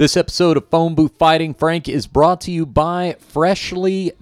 This episode of Phone Booth Fighting Frank is brought to you by Freshly.com.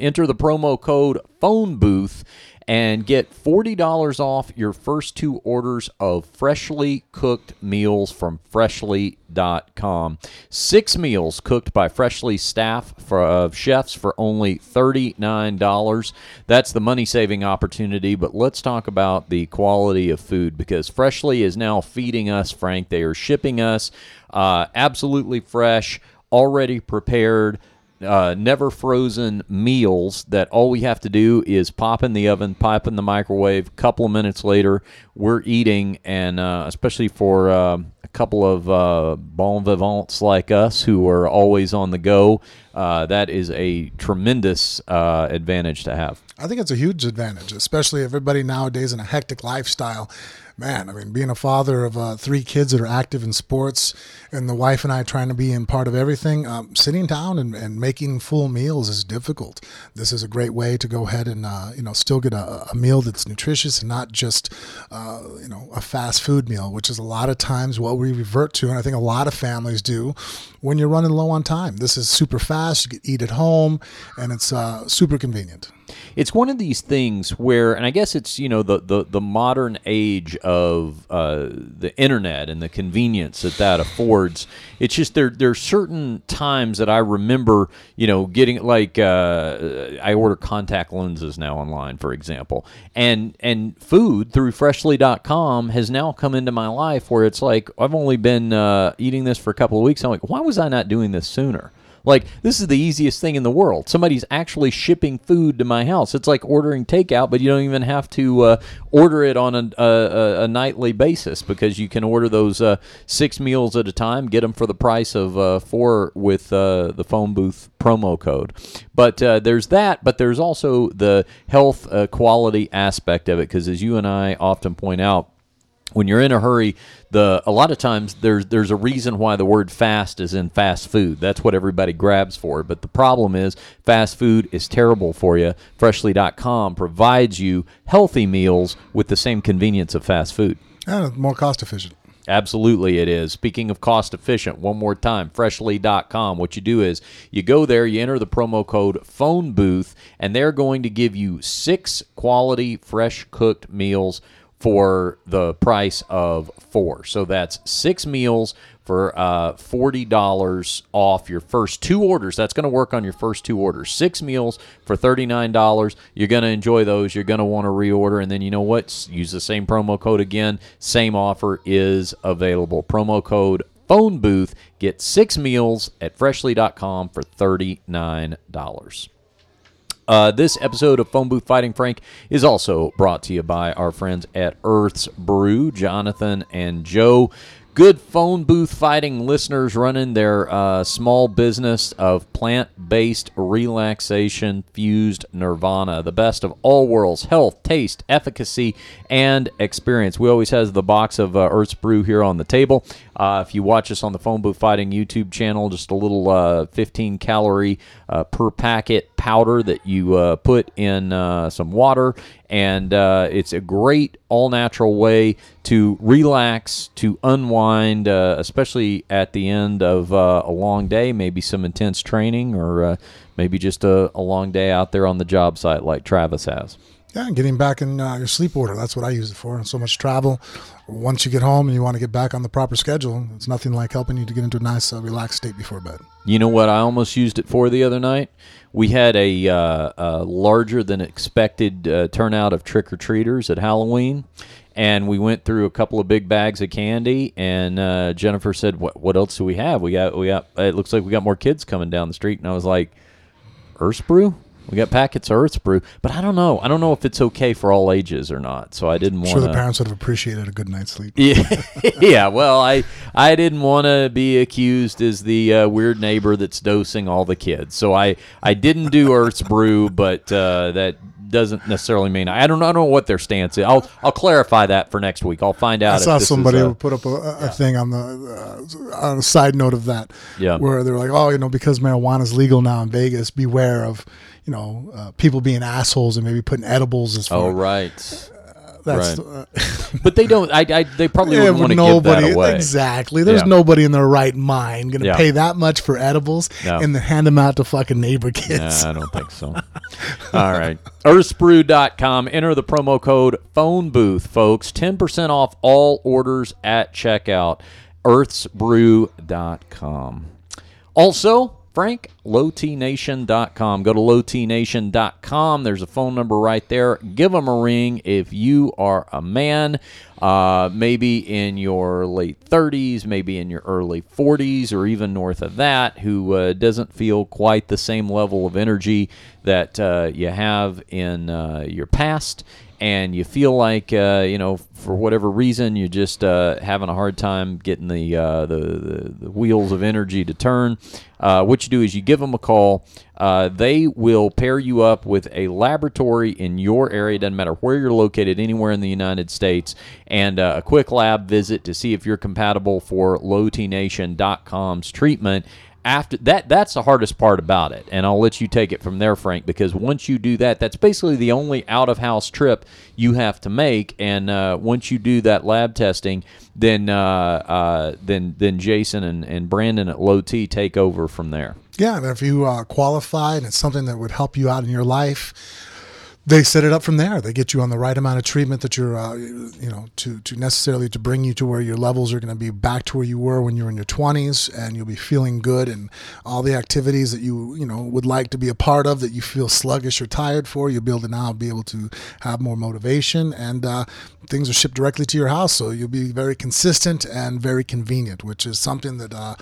Enter the promo code Phone Booth and get $40 off your first two orders of freshly cooked meals from freshly.com. Six meals cooked by Freshly staff for, of chefs for only $39. That's the money saving opportunity, but let's talk about the quality of food because Freshly is now feeding us, Frank. They are shipping us uh, absolutely fresh, already prepared uh, never frozen meals that all we have to do is pop in the oven, pop in the microwave. A couple of minutes later, we're eating, and uh, especially for uh, a couple of uh, bon vivants like us who are always on the go, uh, that is a tremendous uh, advantage to have. I think it's a huge advantage, especially everybody nowadays in a hectic lifestyle man, I mean, being a father of uh, three kids that are active in sports, and the wife and I trying to be in part of everything, um, sitting down and, and, making full meals is difficult. This is a great way to go ahead and uh, you know still get a, a, meal that's nutritious and not just uh, you know a fast food meal, which is a lot of times what we revert to, and I think a lot of families do when you're running low on time. This is super fast. You can eat at home, and it's uh, super convenient it's one of these things where, and I guess it's you know the the, the modern age of uh, the internet and the convenience that that affords. It's just there there are certain times that I remember you know getting like uh, I order contact lenses now online, for example, and and food through Freshly.com has now come into my life where it's like I've only been uh, eating this for a couple of weeks. I'm like, why was I not doing this sooner? Like this is the easiest thing in the world. Somebody's actually shipping food to my house. It's like ordering takeout, but you don't even have to uh, order it on a, a, a, nightly basis because you can order those uh, six meals at a time, get them for the price of uh, four with uh, the phone booth promo code. But uh, there's that, but there's also the health uh, quality aspect of it because as you and I often point out when you're in a hurry, the a lot of times there's there's a reason why the word fast is in fast food. That's what everybody grabs for. But the problem is fast food is terrible for you. Freshly.com provides you healthy meals with the same convenience of fast food. And more cost efficient. Absolutely, it is. Speaking of cost efficient, one more time, freshly.com. What you do is you go there, you enter the promo code phone booth, and they're going to give you six quality, fresh cooked meals for the price of four. So that's six meals for uh, $40 off your first two orders. That's going to work on your first two orders. Six meals for $39. You're going to enjoy those. You're going to want to reorder. And then you know what? Use the same promo code again. Same offer is available. Promo code phone booth. Get six meals at freshly.com for $39. Uh, this episode of Phone Booth Fighting Frank is also brought to you by our friends at Earth's Brew, Jonathan and Joe good phone booth fighting listeners running their uh, small business of plant based relaxation fused nirvana. The best of all worlds health, taste, efficacy, and experience. We always have the box of uh, Earth's Brew here on the table. Uh, if you watch us on the Phone Booth Fighting YouTube channel, just a little uh, 15 calorie uh, per packet powder that you uh, put in some water and uh, it's a great all natural way to relax, to unwind, uh, especially at the end of uh, a long day, maybe some intense training, or uh, maybe just a, a, long day out there on the job site like Travis has. Yeah, getting back in uh, your sleep order. That's what I use it for. So much travel. Once you get home and you want to get back on the proper schedule, it's nothing like helping you to get into a nice, uh, relaxed state before bed. You know what I almost used it for the other night? we had a, uh, a larger than expected uh, turnout of trick or treaters at Halloween, and we went through a couple of big bags of candy. And uh, Jennifer said, "What what else do we have? We got we got. It looks like we got more kids coming down the street." And I was like, "Earth's Brew." We got packets of Earth's Brew, but I don't know. I don't know if it's okay for all ages or not. So I didn't want. Sure, the parents would have appreciated a good night's sleep. Yeah, yeah. Well, I I didn't want to be accused as the uh, weird neighbor that's dosing all the kids. So I I didn't do Earth's Brew, but uh, that doesn't necessarily mean I don't, I don't know what their stance is. I'll I'll clarify that for next week. I'll find out. I saw somebody uh, put up a, a yeah. thing on the uh, on a side note of that, yeah. where they're like, oh, you know, because marijuana is legal now in Vegas, beware of you know, uh, people being assholes and maybe putting edibles as far. Oh, right. That's Right. uh, But they don't. I, I they probably yeah, wouldn't want to give that away. exactly. There's Yeah. nobody in their right mind going to Yeah. pay that much for edibles No. and then hand them out to fucking neighbor kids. Nah, I don't think so. All right. Earthsbrew.com. Enter the promo code phone booth, folks. 10% off all orders at checkout. Earthsbrew.com. Also, Frank, lowtnation.com. Go to lowtnation.com. There's a phone number right there. Give them a ring if you are a man, uh, maybe in your late 30s, maybe in your early 40s, or even north of that, who uh, doesn't feel quite the same level of energy that uh, you have in uh, your past and you feel like uh, you know for whatever reason you're just uh, having a hard time getting the, uh, the, the the wheels of energy to turn, uh, what you do is you give them a call. Uh, they will pair you up with a laboratory in your area. Doesn't matter where you're located, anywhere in the United States, and uh, a quick lab visit to see if you're compatible for LowTNation.com's treatment after that that's the hardest part about it and i'll let you take it from there frank because once you do that that's basically the only out of house trip you have to make and uh, once you do that lab testing then uh, uh, then then jason and, and brandon at low t take over from there. Yeah, and if you uh, qualify and it's something that would help you out in your life, they set it up from there. They get you on the right amount of treatment that you're, uh, you know, to to necessarily to bring you to where your levels are going to be back to where you were when you were in your 20s, and you'll be feeling good, and all the activities that you you know would like to be a part of that you feel sluggish or tired for, you'll be able to now be able to have more motivation, and uh, things are shipped directly to your house, so you'll be very consistent and very convenient, which is something that. Uh,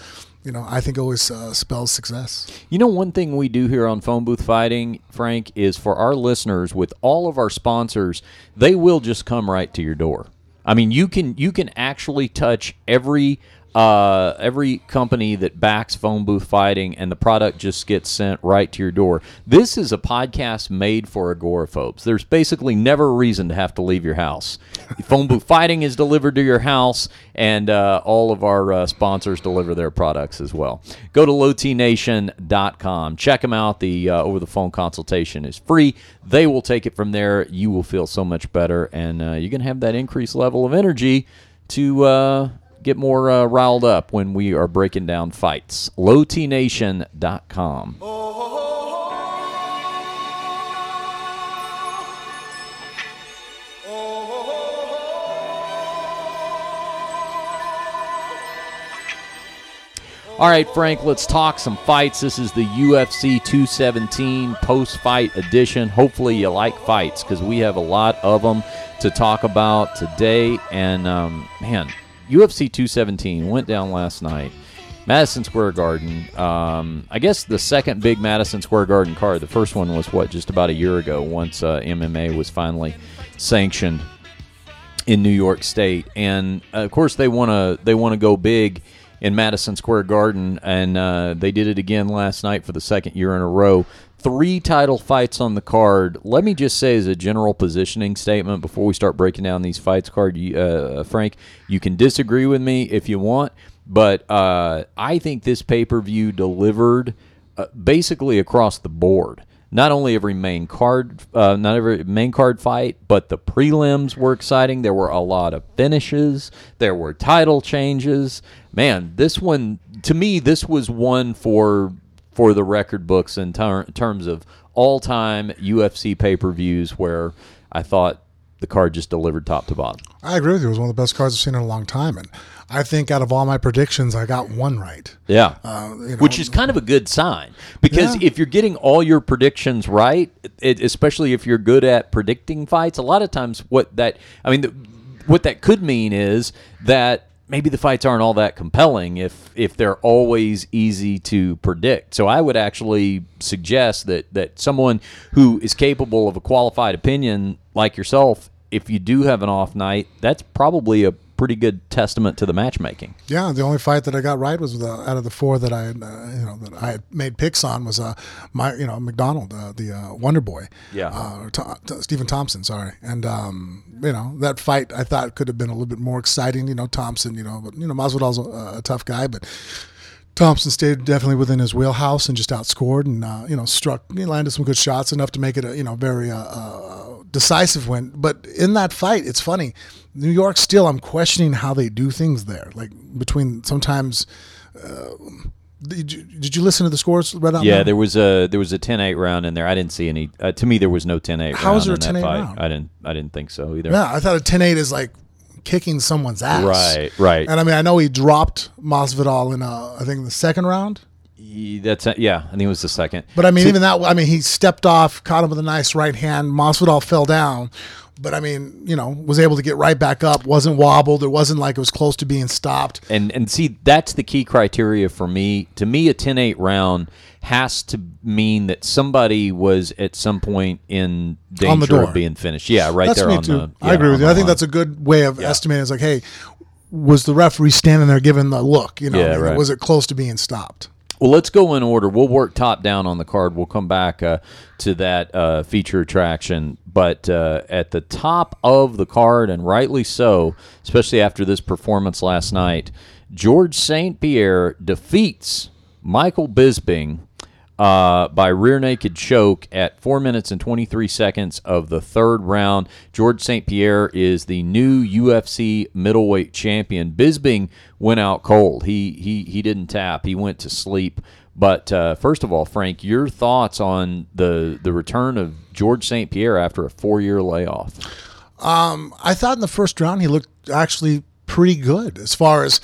you know, I think always uh, spells success. You know, one thing we do here on Phone Booth Fighting, Frank, is for our listeners, with all of our sponsors, they will just come right to your door. I mean, you can you can actually touch every uh, every company that backs Phone Booth Fighting, and the product just gets sent right to your door. This is a podcast made for agoraphobes. There's basically never a reason to have to leave your house. Phone Booth Fighting is delivered to your house, and uh, all of our uh, sponsors deliver their products as well. Go to lowtnation.com. Check them out. The uh, over the phone consultation is free. They will take it from there. You will feel so much better, and uh, you're going to have that increased level of energy to uh, get more uh, riled up when we are breaking down fights. lowtnation.com. All right, Frank, let's talk some fights. This is the UFC 217 post fight edition. Hopefully, you like fights because we have a lot of them to talk about today. And, um, man, UFC 217 went down last night. Madison Square Garden. Um, I guess the second big Madison Square Garden card. The first one was, what, just about a year ago once uh, MMA was finally sanctioned in New York State, and uh, of course they want to they want to go big in Madison Square Garden, and uh, they did it again last night for the second year in a row. Three title fights on the card. Let me just say, as a general positioning statement, before we start breaking down these fights, card, uh, Frank, you can disagree with me if you want, but uh, I think this pay per view delivered uh, basically across the board not only every main card, uh, not every main card fight, but the prelims were exciting. There were a lot of finishes. There were title changes. Man, this one to me, this was one for for the record books in ter- terms of all time UFC pay per views, where I thought the card just delivered top to bottom. I agree with you. It was one of the best cards I've seen in a long time, and I think out of all my predictions, I got one right. Yeah. Uh, you know, Which is kind of a good sign because Yeah. if you're getting all your predictions right, it, especially if you're good at predicting fights, a lot of times what that I mean, the, what that could mean is that maybe the fights aren't all that compelling if if they're always easy to predict. So I would actually suggest that that someone who is capable of a qualified opinion like yourself, if you do have an off night, that's probably a pretty good testament to the matchmaking. Yeah, the only fight that I got right was the out of the four that I had, uh, you know that I made picks on was uh my you know McDonald uh, the uh, Wonder Boy Yeah. uh, or Tho- Th- Stephen Thompson sorry and um you know that fight I thought could have been a little bit more exciting you know Thompson you know but you know Masvidal's a, a tough guy but Thompson stayed definitely within his wheelhouse and just outscored and uh, you know struck, he landed some good shots enough to make it a you know very uh, uh, decisive win. But in that fight, it's funny. New York still, I'm questioning how they do things there. Like between sometimes. Uh, did you, did you listen to the scores right out Yeah, now? there was a there was a 10-8 round in there. I didn't see any. Uh, to me, there was no 10-8 How round is there a that 10-8 round? I didn't I didn't think so either. Yeah, I thought a 10-8 is like kicking someone's ass. Right, right. And I mean, I know he dropped Masvidal in, uh, I think, the second round. That's yeah. I think it was the second. But I mean, even that, I mean, he stepped off, caught him with a nice right hand. Masvidal fell down. But I mean, you know, was able to get right back up, wasn't wobbled. It wasn't like it was close to being stopped. And and see that's the key criteria for me. To me, a 10-8 round has to mean that somebody was at some point in danger of being finished. Yeah, right That's there on too. the. I yeah, agree on with you. I think line. that's a good way of estimating. It's like, hey, was the referee standing there giving the look? You know, Yeah, right. was it close to being stopped? Well, let's go in order. We'll work top down on the card. We'll come back uh, to that uh, feature attraction. But uh, at the top of the card, and rightly so, especially after this performance last night, Georges St. Pierre defeats Michael Bisping uh, by rear naked choke at 4 minutes and 23 seconds of the third round. Georges St. Pierre is the new UFC middleweight champion. Bisping went out cold. He he he didn't tap. He went to sleep. But uh, first of all, Frank, your thoughts on the the return of Georges St. Pierre after a four year layoff? I thought in the first round he looked actually pretty good as far as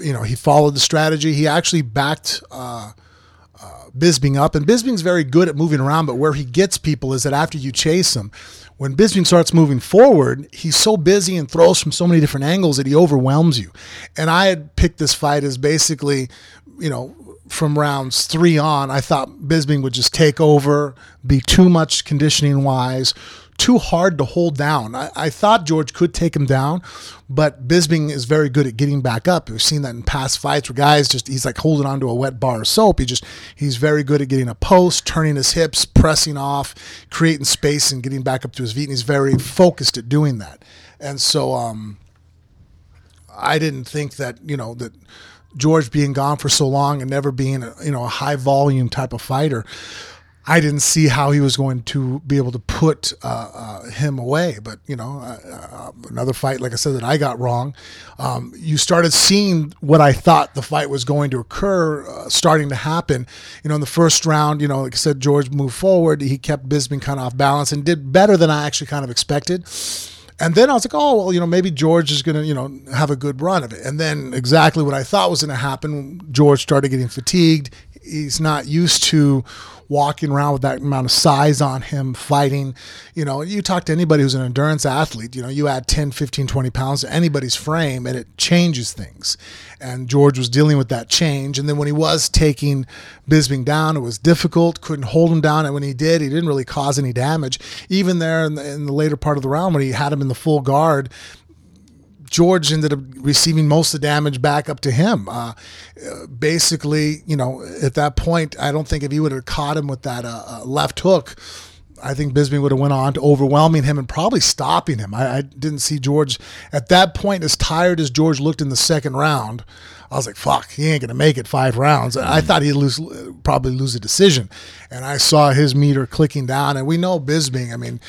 you know he followed the strategy. He actually backed uh, Bisping up, and Bisping's very good at moving around. But where he gets people is that after you chase him, when Bisping starts moving forward, he's so busy and throws from so many different angles that he overwhelms you. And I had picked this fight as basically, you know. From rounds three on, I thought Bisping would just take over, be too much conditioning wise, too hard to hold down. I, I thought George could take him down, but Bisping is very good at getting back up. We've seen that in past fights where guys just he's like holding onto a wet bar of soap. He just he's very good at getting a post, turning his hips, pressing off, creating space, and getting back up to his feet. And he's very focused at doing that. And so um, I didn't think that you know that George being gone for so long and never being a, you know a high volume type of fighter. I didn't see how he was going to be able to put uh, uh, him away. But you know, uh, uh, another fight, like I said, that I got wrong. Um, you started seeing what I thought the fight was going to occur, uh, starting to happen. You know, in the first round, you know, like I said, George moved forward. He kept Bisping kind of off balance and did better than I actually kind of expected. And then I was like, oh, well, you know, maybe George is going to, you know, have a good run of it. And then exactly what I thought was going to happen, George started getting fatigued. He's not used to walking around with that amount of size on him, fighting. You know, you talk to anybody who's an endurance athlete, you know, you add 10, 15, 20 pounds to anybody's frame and it changes things. And George was dealing with that change. And then when he was taking Bisping down, it was difficult, couldn't hold him down. And when he did, he didn't really cause any damage. Even there in the, in the later part of the round when he had him in the full guard, George ended up receiving most of the damage back up to him. Uh, basically, you know, at that point, I don't think if he would have caught him with that uh, uh, left hook, I think Bisbee would have went on to overwhelming him and probably stopping him. I, I didn't see George at that point as tired as George looked in the second round. I was like, "Fuck, he ain't gonna make it five rounds." I thought he'd lose, probably lose a decision, and I saw his meter clicking down. And we know Bisping. I mean,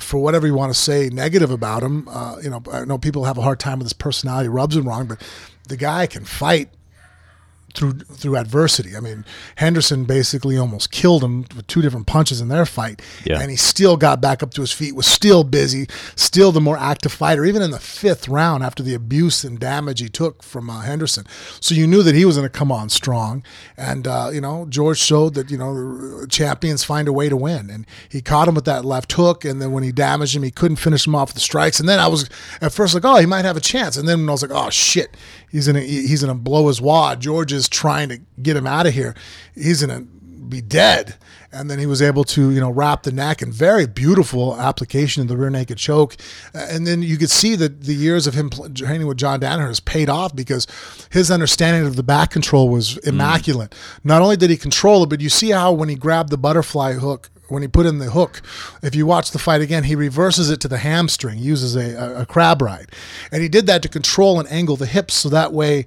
for whatever you want to say negative about him, uh, you know, I know people have a hard time with his personality, rubs him wrong, but the guy can fight through through adversity. I mean, Henderson basically almost killed him with two different punches in their fight, Yeah. and he still got back up to his feet. Was still busy, still the more active fighter. Even in the fifth round, after the abuse and damage he took from uh, Henderson, so you knew that he was going to come on strong. And uh, you know, George showed that you know champions find a way to win, and he caught him with that left hook. And then when he damaged him, he couldn't finish him off with the strikes. And then I was at first like, oh, he might have a chance. And then I was like, oh shit, he's gonna he's gonna blow his wad. George is trying to get him out of here. He's gonna be dead. And then he was able to, you know, wrap the neck and very beautiful application of the rear naked choke. Uh, And then you could see that the years of him training with John Danaher has paid off because his understanding of the back control was immaculate. Not only did he control it, but you see how when he grabbed the butterfly hook when he put in the hook. If you watch the fight again, he reverses it to the hamstring, uses a, a, a crab ride, and he did that to control and angle the hips so that way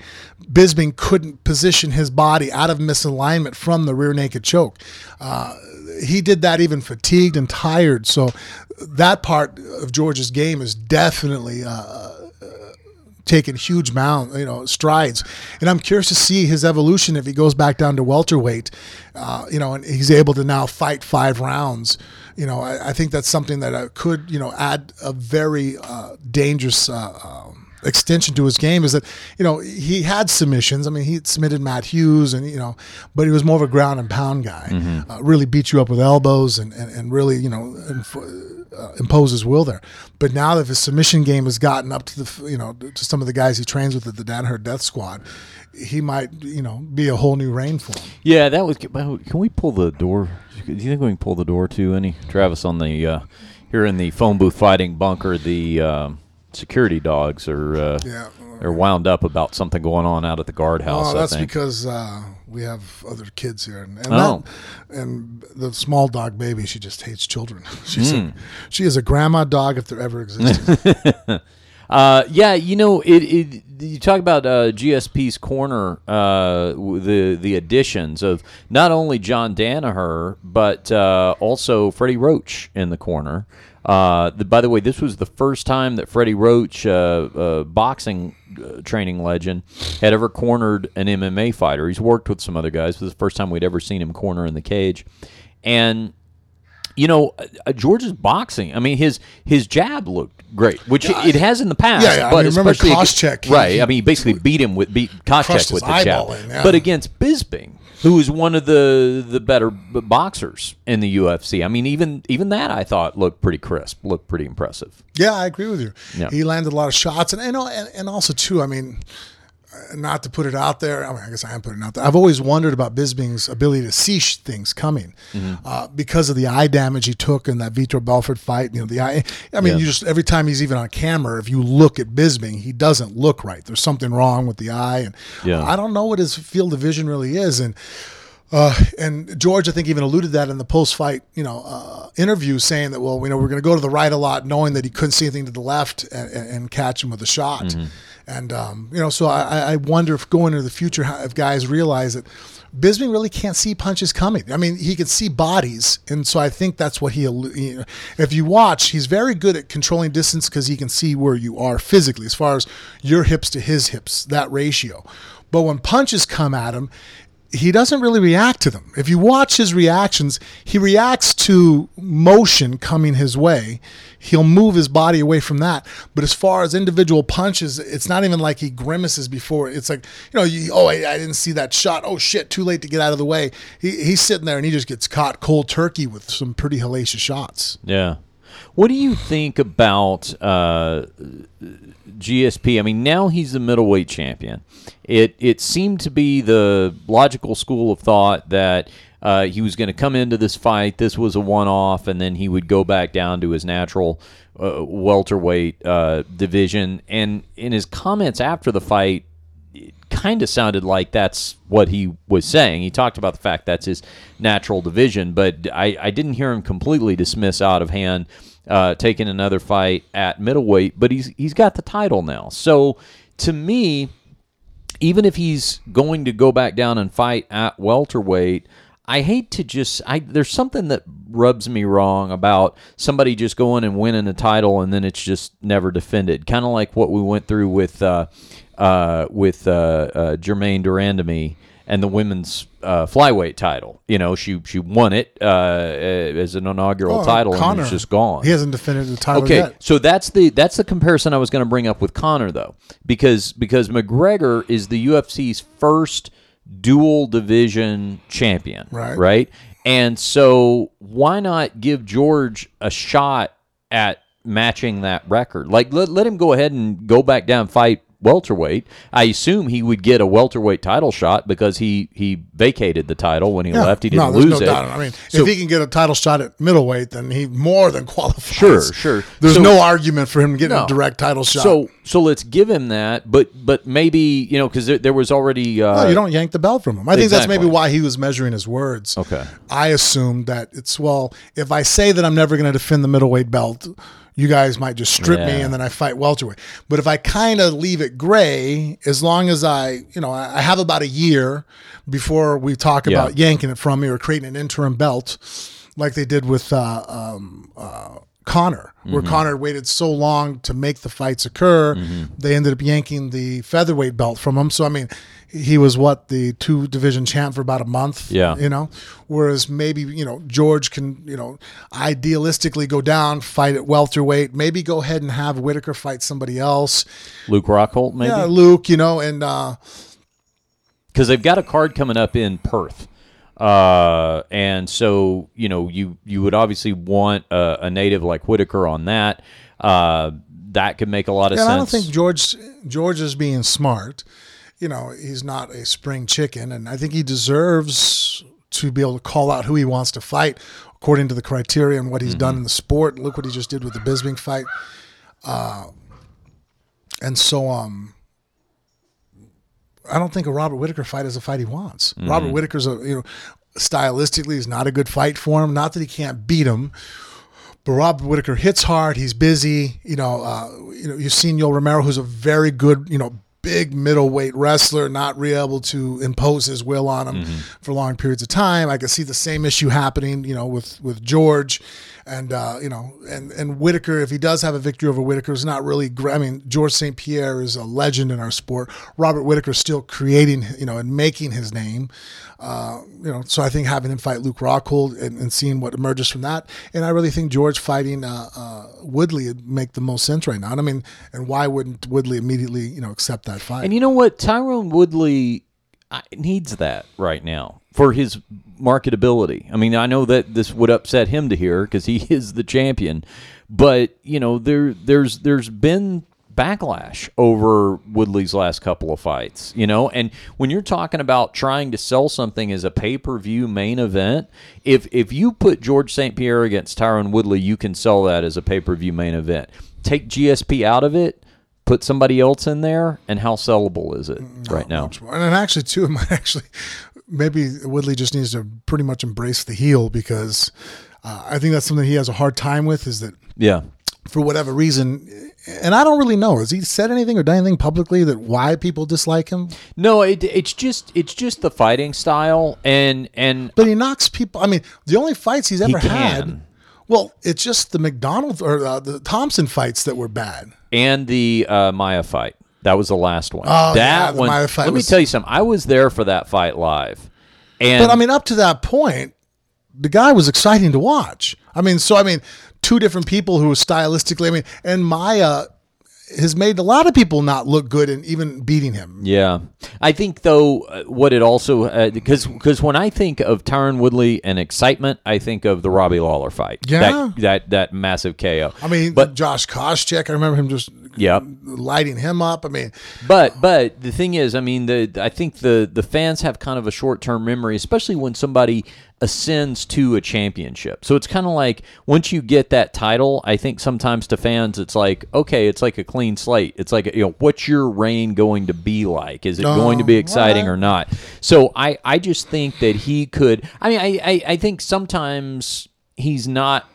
Bisping couldn't position his body out of misalignment from the rear naked choke. Uh, he did that even fatigued and tired. So that part of George's game is definitely. Uh, taken huge amount, you know, strides. And I'm curious to see his evolution if he goes back down to welterweight, uh, you know, and he's able to now fight five rounds. You know, I, I think that's something that uh, could, you know, add a very uh, dangerous. Uh, um, extension to his game is that you know he had submissions. I mean, he submitted Matt Hughes, and you know, but he was more of a ground and pound guy. Mm-hmm. Uh, really beat you up with elbows and and, and really you know uh, impose his will there. But now that his submission game has gotten up to the you know to some of the guys he trains with at the Danaher Death Squad, he might you know be a whole new reign for him. Yeah, that was. Can we pull the door? Do you think we can pull the door too? Any Travis on the uh, here in the phone booth fighting bunker? The uh, security dogs are uh, yeah. are wound up about something going on out at the guardhouse. Oh, that's because uh, we have other kids here, and and, oh. that, and the small dog baby, she just hates children. She's mm. a, she is a grandma dog if there ever existed. uh, yeah, you know, it, it you talk about uh, GSP's corner, uh, the the additions of not only John Danaher but uh, also Freddie Roach in the corner. Uh, the, by the way, this was the first time that Freddie Roach, uh, uh, boxing uh, training legend, had ever cornered an MMA fighter. He's worked with some other guys. Was the first time we'd ever seen him corner in the cage. And you know, uh, George's boxing. I mean, his his jab looked great, which yeah, it, has in the past. Yeah, yeah. but I mean, remember Koscheck, right? I mean, he basically beat him with beat Koscheck with the jab. In, yeah. But against Bisping, who is one of the the better boxers in the UFC. I mean, even even that I thought looked pretty crisp, looked pretty impressive. Yeah, I agree with you. Yeah. He landed a lot of shots, and and and also too. I mean, not to put it out there. I mean, I guess I am putting it out there. I've always wondered about Bisping's ability to see things coming mm-hmm. uh, because of the eye damage he took in that Vitor Belfort fight. You know, the eye. I mean, yeah. you just every time he's even on camera, if you look at Bisping, he doesn't look right. There's something wrong with the eye, and yeah. I don't know what his field of vision really is, and. Uh, and George, I think, even alluded that in the post-fight, you know, uh, interview, saying that, well, you know, we're going to go to the right a lot, knowing that he couldn't see anything to the left and, and catch him with a shot. Mm-hmm. And um, you know, so I, I wonder if going into the future, if guys realize that Bisping really can't see punches coming. I mean, he can see bodies, and so I think that's what he. You know, if you watch, he's very good at controlling distance because he can see where you are physically, as far as your hips to his hips, that ratio. But when punches come at him, he doesn't really react to them. If you watch his reactions, he reacts to motion coming his way. He'll move his body away from that. But as far as individual punches, it's not even like he grimaces before. It's like, you know, you, oh, I, I, didn't see that shot. Oh, shit, too late to get out of the way. He, he's sitting there and he just gets caught cold turkey with some pretty hellacious shots. Yeah. What do you think about uh, GSP? I mean, now he's the middleweight champion. It it seemed to be the logical school of thought that uh, he was going to come into this fight. This was a one off, and then he would go back down to his natural uh, welterweight uh, division. And in his comments after the fight, kind of sounded like that's what he was saying. He talked about the fact that's his natural division, but I, I didn't hear him completely dismiss out of hand uh, taking another fight at middleweight. But he's he's got the title now, so to me even if he's going to go back down and fight at welterweight, I hate to just I there's something that rubs me wrong about somebody just going and winning a title and then it's just never defended. Kind of like what we went through with uh, uh, with uh, uh Germaine de Randamie and the women's uh, flyweight title. You know, she she won it uh, as an inaugural oh, title, Conor. and it's just gone. He hasn't defended the title okay, yet. so that's the that's the comparison I was going to bring up with Conor though, because because McGregor is the UFC's first dual division champion, right? Right, and so why not give George a shot at matching that record? Like let let him go ahead and go back down fight welterweight. I assume he would get a welterweight title shot because he he vacated the title when he Yeah. left. He didn't no, lose no it. doubt. I mean, So- if he can get a title shot at middleweight, then he more than qualifies. Sure, sure. There's So- no argument for him getting No. a direct title shot. So so let's give him that, but but maybe you know because there, there was already uh, No, you don't yank the belt from him. I think that's maybe why he was measuring his words. Okay. I assumed that it's well, if I say that I'm never going to defend the middleweight belt, you guys might just strip me and then I fight welterweight. But if I kind of leave it gray, as long as I, you know, I have about a year before we talk Yeah. about yanking it from me or creating an interim belt, like they did with uh, um, uh, Conor, where Mm-hmm. Conor waited so long to make the fights occur, they ended up yanking the featherweight belt from him. So I mean, he was what the two division champ for about a month. Yeah. you know, whereas maybe you know George can you know idealistically go down, fight at welterweight, maybe go ahead and have Whittaker fight somebody else. Luke Rockhold maybe Yeah, Luke, you know, and uh, because they've got a card coming up in Perth. Uh, and so you know you you would obviously want a, a native like Whittaker on that. Uh, that could make a lot of and sense. I don't think George George is being smart. You know, he's not a spring chicken, and I think he deserves to be able to call out who he wants to fight according to the criteria and what he's done in the sport. Look what he just did with the Bisping fight. Uh, and so, um, I don't think a Robert Whittaker fight is a fight he wants. Robert Whittaker's a you know, stylistically, is not a good fight for him. Not that he can't beat him, but Robert Whittaker hits hard. He's busy. You know, uh, you know, you've seen Yoel Romero, who's a very good, you know, big middleweight wrestler, not really able to impose his will on him mm-hmm. for long periods of time. I could see the same issue happening, you know, with with George, and uh, you know, and and Whittaker. If he does have a victory over Whittaker, is not really. I mean, Georges St. Pierre is a legend in our sport. Robert Whittaker is still creating, you know, and making his name. Uh, you know, so I think having him fight Luke Rockhold and, and seeing what emerges from that, and I really think George fighting uh, uh, Woodley would make the most sense right now. And I mean, and why wouldn't Woodley immediately, you know, accept that fight? And you know what? Tyron Woodley needs that right now for his marketability. I mean, I know that this would upset him to hear because he is the champion, but you know, there there's there's been backlash over Woodley's last couple of fights, you know? And when you're talking about trying to sell something as a pay-per-view main event, if if you put Georges St. Pierre against Tyron Woodley, you can sell that as a pay-per-view main event. Take GSP out of it, put somebody else in there, and how sellable is it right now? And actually, too, it might actually maybe Woodley just needs to pretty much embrace the heel because uh, I think that's something he has a hard time with. Is that Yeah. for whatever reason, and I don't really know. Has he said anything or done anything publicly that why people dislike him? No, it, it's just it's just the fighting style and and But he knocks people. I mean, the only fights he's ever can. had. Well, it's just the McDonald or uh, the Thompson fights that were bad. and the uh, Maia fight. That was the last one. Oh, that yeah, the one. Let me tell you something. I was there for that fight live, and But I mean, up to that point, the guy was exciting to watch. I mean, so I mean, two different people who stylistically. I mean, and Maia has made a lot of people not look good and even beating him. Yeah, I think though uh, what it also because because when I think of Tyron Woodley and excitement, I think of the Robbie Lawler fight. Yeah. that that, that massive KO. I mean, but Josh Koscheck, I remember him just Yep. lighting him up. I mean, But but the thing is, I mean, the I think the the fans have kind of a short term memory, especially when somebody ascends to a championship. So it's kind of like once you get that title, I think sometimes to fans it's like okay, it's like a clean slate. It's like you know, what's your reign going to be like? Is it going to be Oh, exciting alright. or not? So I I just think that he could. I mean, I I, I think sometimes he's not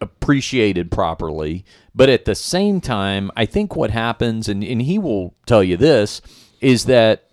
appreciated properly. But at the same time, I think what happens, and, and he will tell you this, is that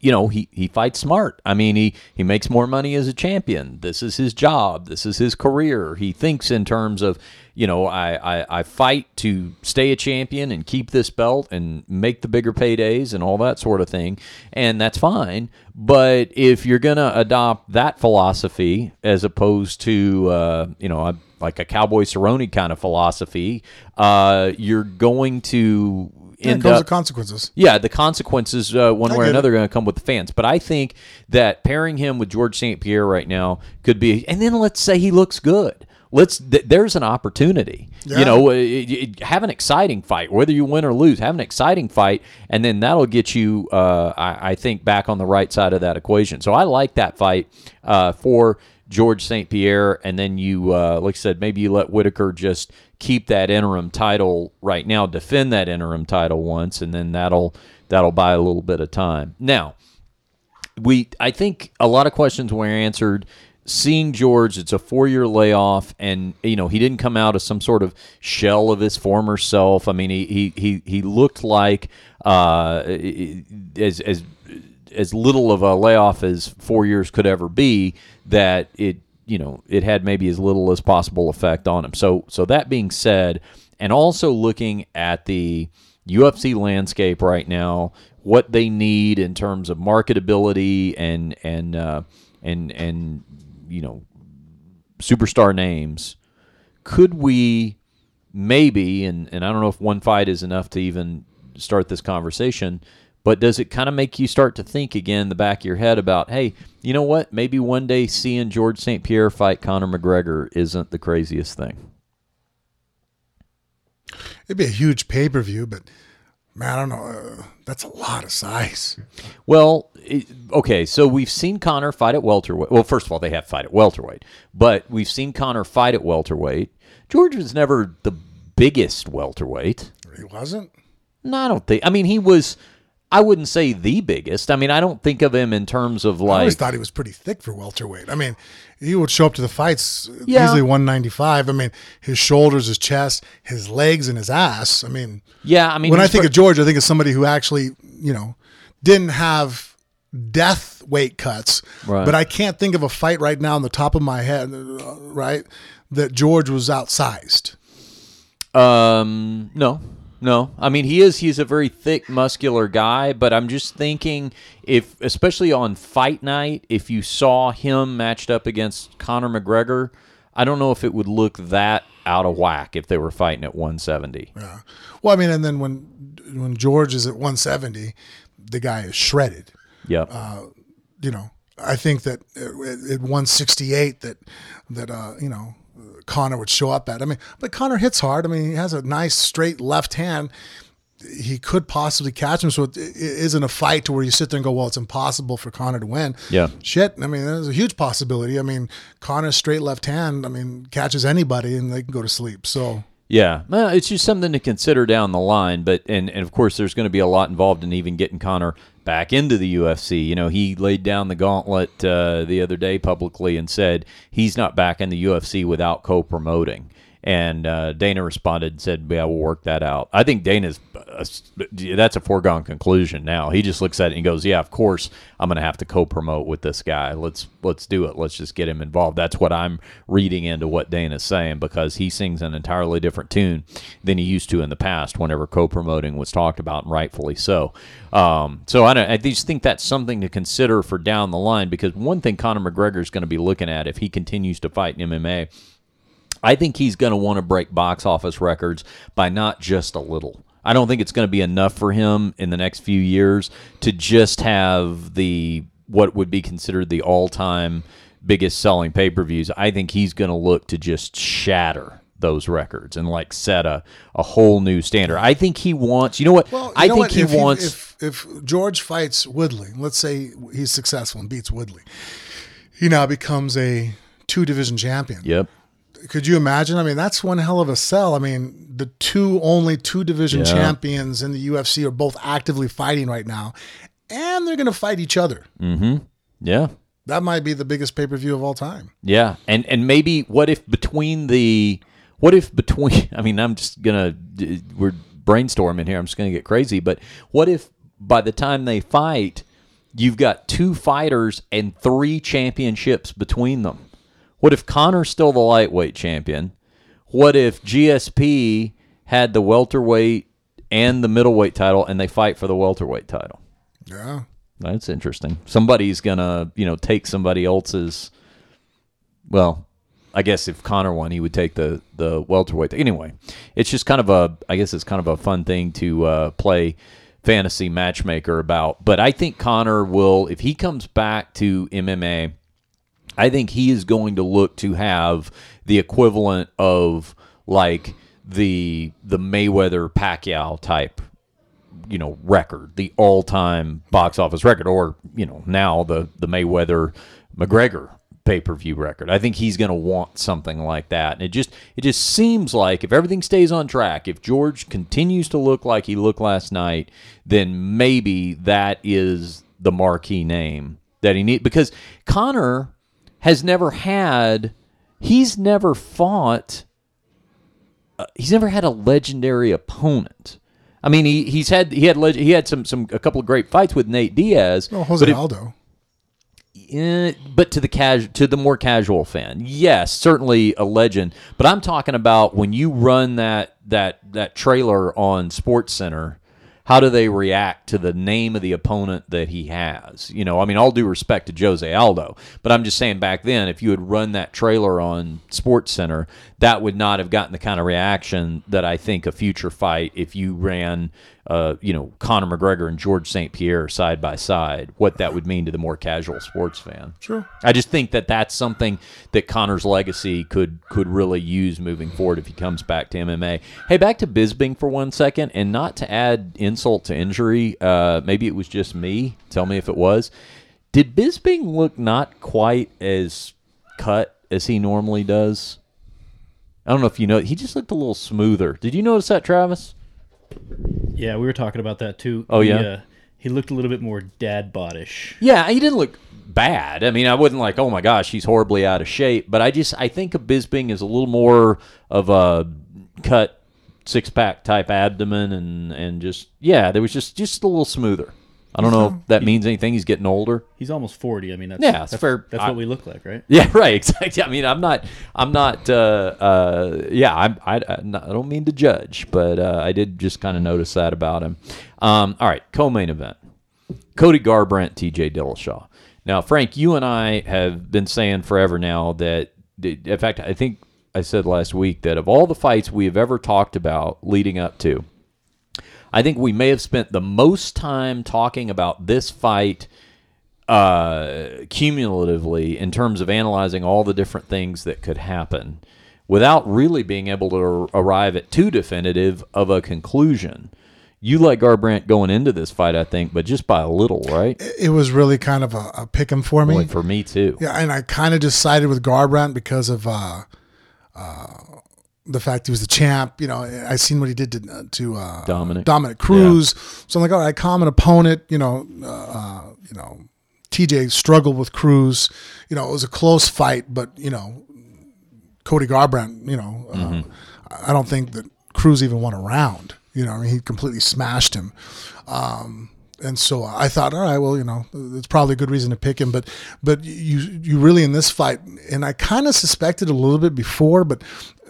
you know he, he fights smart. I mean he he makes more money as a champion. This is his job. This is his career. He thinks in terms of you know I, I, I fight to stay a champion and keep this belt and make the bigger paydays and all that sort of thing, and that's fine. But if you're gonna adopt that philosophy as opposed to uh, you know a, like a cowboy Cerrone kind of philosophy, uh, you're going to it end comes up consequences. yeah, the consequences, uh, one I way or another, are going to come with the fans. But I think that pairing him with Georges St. Pierre right now could be. And then let's say he looks good. let's th- there's an opportunity. Yeah. You know, uh, it- it- have an exciting fight, whether you win or lose. Have an exciting fight, and then that'll get you, uh, I, I think, back on the right side of that equation. So I like that fight uh, for Georges St. Pierre, and then you, uh, like I said, maybe you let Whittaker just keep that interim title right now, defend that interim title once, and then that'll that'll buy a little bit of time. Now, we I think a lot of questions were answered. Seeing George, it's a four-year layoff, and you know he didn't come out as some sort of shell of his former self. I mean, he he he, he looked like uh, as as as little of a layoff as four years could ever be. That it you know it had maybe as little as possible effect on him. So so that being said, and also looking at the UFC landscape right now, what they need in terms of marketability and and uh, and and you know superstar names. Could we maybe and and I don't know if one fight is enough to even start this conversation, but does it kind of make you start to think again in the back of your head about, hey, you know what? Maybe one day seeing Georges St. Pierre fight Conor McGregor isn't the craziest thing. It'd be a huge pay per view, but man, I don't know. Uh, that's a lot of size. Well, it, okay, so we've seen Conor fight at welterweight. Well, first of all, they have fight at welterweight, but we've seen Conor fight at welterweight. George was never the biggest welterweight. He wasn't. No, I don't think. I mean, he was. I wouldn't say the biggest. I mean, I don't think of him in terms of like. I always thought he was pretty thick for welterweight. I mean, he would show up to the fights Yeah. easily 195. I mean, his shoulders, his chest, his legs, and his ass. I mean, Yeah, I mean, when I think ver- of George, I think of somebody who actually, you know, didn't have death weight cuts. Right. But I can't think of a fight right now on the top of my head, right, that George was outsized. Um, no, no. I mean, he is. He's a very thick, muscular guy. But I'm just thinking, if especially on fight night, if you saw him matched up against Conor McGregor, I don't know if it would look that out of whack if they were fighting at 170. Yeah. Well, I mean, and then when when George is at 170, the guy is shredded. Yep. you know, I think that at at 168 that that uh, you know Conor would show up at. I mean, but Conor hits hard. I mean, he has a nice straight left hand. He could possibly catch him, so it isn't a fight to where you sit there and go, "Well, it's impossible for Conor to win." Yeah. shit. I mean, there's a huge possibility. I mean, Conor's straight left hand. I mean, catches anybody and they can go to sleep. So Yeah, well, it's just something to consider down the line. But and, and of course, there's going to be a lot involved in even getting Conor back into the UFC. You know, he laid down the gauntlet uh, the other day publicly and said he's not back in the UFC without co-promoting. And uh, Dana responded and said, "Yeah, we'll work that out." I think Dana's uh, that's a foregone conclusion now. He just looks at it and goes, "Yeah, of course I'm going to have to co-promote with this guy. Let's let's do it. Let's just get him involved." That's what I'm reading into what Dana's saying because he sings an entirely different tune than he used to in the past. Whenever co-promoting was talked about, and rightfully so. Um, so I don't. I just think that's something to consider for down the line because one thing Conor McGregor is going to be looking at if he continues to fight in MMA. I think he's going to want to break box office records by not just a little. I don't think it's going to be enough for him in the next few years to just have the what would be considered the all-time biggest selling pay-per-views. I think he's going to look to just shatter those records and like set a, a whole new standard. I think he wants. You know what? Well, you I know think what? he if wants. if, if George fights Woodley, let's say he's successful and beats Woodley, he now becomes a two division champion. yep. Could you imagine? I mean, that's one hell of a sell. I mean, the two only two division Yeah. champions in the UFC are both actively fighting right now, and they're going to fight each other. Hmm. Yeah. That might be the biggest pay per view of all time. Yeah, and and maybe what if between the what if between I mean I'm just gonna we're brainstorming here I'm just gonna get crazy but what if by the time they fight you've got two fighters and three championships between them what if Conor's still the lightweight champion what if GSP had the welterweight and the middleweight title and they fight for the welterweight title Yeah. that's interesting somebody's gonna you know take somebody else's well, I guess if Conor won, he would take the the welterweight. Anyway, it's just kind of a I guess it's kind of a fun thing to uh, play fantasy matchmaker about. But I think Conor will if he comes back to MMA. I think he is going to look to have the equivalent of like the the Mayweather Pacquiao type you know record, the all time box office record, or you know now the the Mayweather McGregor pay per view record. I think he's going to want something like that, and it just it just seems like if everything stays on track, if George continues to look like he looked last night, then maybe that is the marquee name that he needs because Conor has never had he's never fought uh, he's never had a legendary opponent. I mean, he, he's had he had leg- he had some some a couple of great fights with Nate Diaz. Oh, Jose but, it- Aldo. eh, but to the casual to the more casual fan, yes, certainly a legend. But I'm talking about when you run that that that trailer on Sports Center. How do they react to the name of the opponent that he has? You know, I mean, all due respect to Jose Aldo, but I'm just saying back then, if you had run that trailer on Sports Center, that would not have gotten the kind of reaction that I think a future fight, if you ran, uh, you know, Conor McGregor and Georges St. Pierre side by side, what that would mean to the more casual sports fan. True. I just think that that's something that Conor's legacy could could really use moving forward if he comes back to MMA. Hey, back to Bisping for one second, and not to add insult to injury. Uh, maybe it was just me. Tell me if it was. Did Bisping look not quite as cut as he normally does? I don't know if you know. He just looked a little smoother. Did you notice that, Travis? Yeah, we were talking about that too. Oh, He, yeah? uh, he looked a little bit more dad bodish. Yeah, he didn't look bad. I mean, I wasn't like, oh my gosh, he's horribly out of shape. But I just, I think of Bisping is a little more of a cut six pack type abdomen, and and just yeah, there was just just a little smoother. I don't know if that means anything. He's getting older. He's almost forty. I mean, that's Yeah, it's that's, fair. That's I- what we look like, right? Yeah, right. Exactly. I mean, I'm not. I'm not. Uh, uh, yeah, I'm, I. I I don't mean to judge, but uh, I did just kind of notice that about him. Um, all right, co-main event: Cody Garbrandt, T.J. Dillashaw. Now, Frank, you and I have been saying forever now that, in fact, I think I said last week that of all the fights we have ever talked about leading up to, I think we may have spent the most time talking about this fight uh, cumulatively in terms of analyzing all the different things that could happen without really being able to ar- arrive at too definitive of a conclusion. You like Garbrandt going into this fight, I think, but just by a little, right? It was really kind of a, a pick 'em for me. Boy, for me too. Yeah, and I kind of just sided with Garbrandt because of uh, uh, the fact he was the champ. You know, I seen what he did to, to uh, Dominick. Dominick Cruz. So I'm like, all right, common opponent. You know, uh, uh, you know, TJ struggled with Cruz. You know, it was a close fight, but you know, Cody Garbrandt. You know, uh, I don't think that Cruz even won a round. You know, I mean, he completely smashed him. Um, and so I thought, all right, well, you know, it's probably a good reason to pick him, but but you you really in this fight, and I kind of suspected a little bit before, but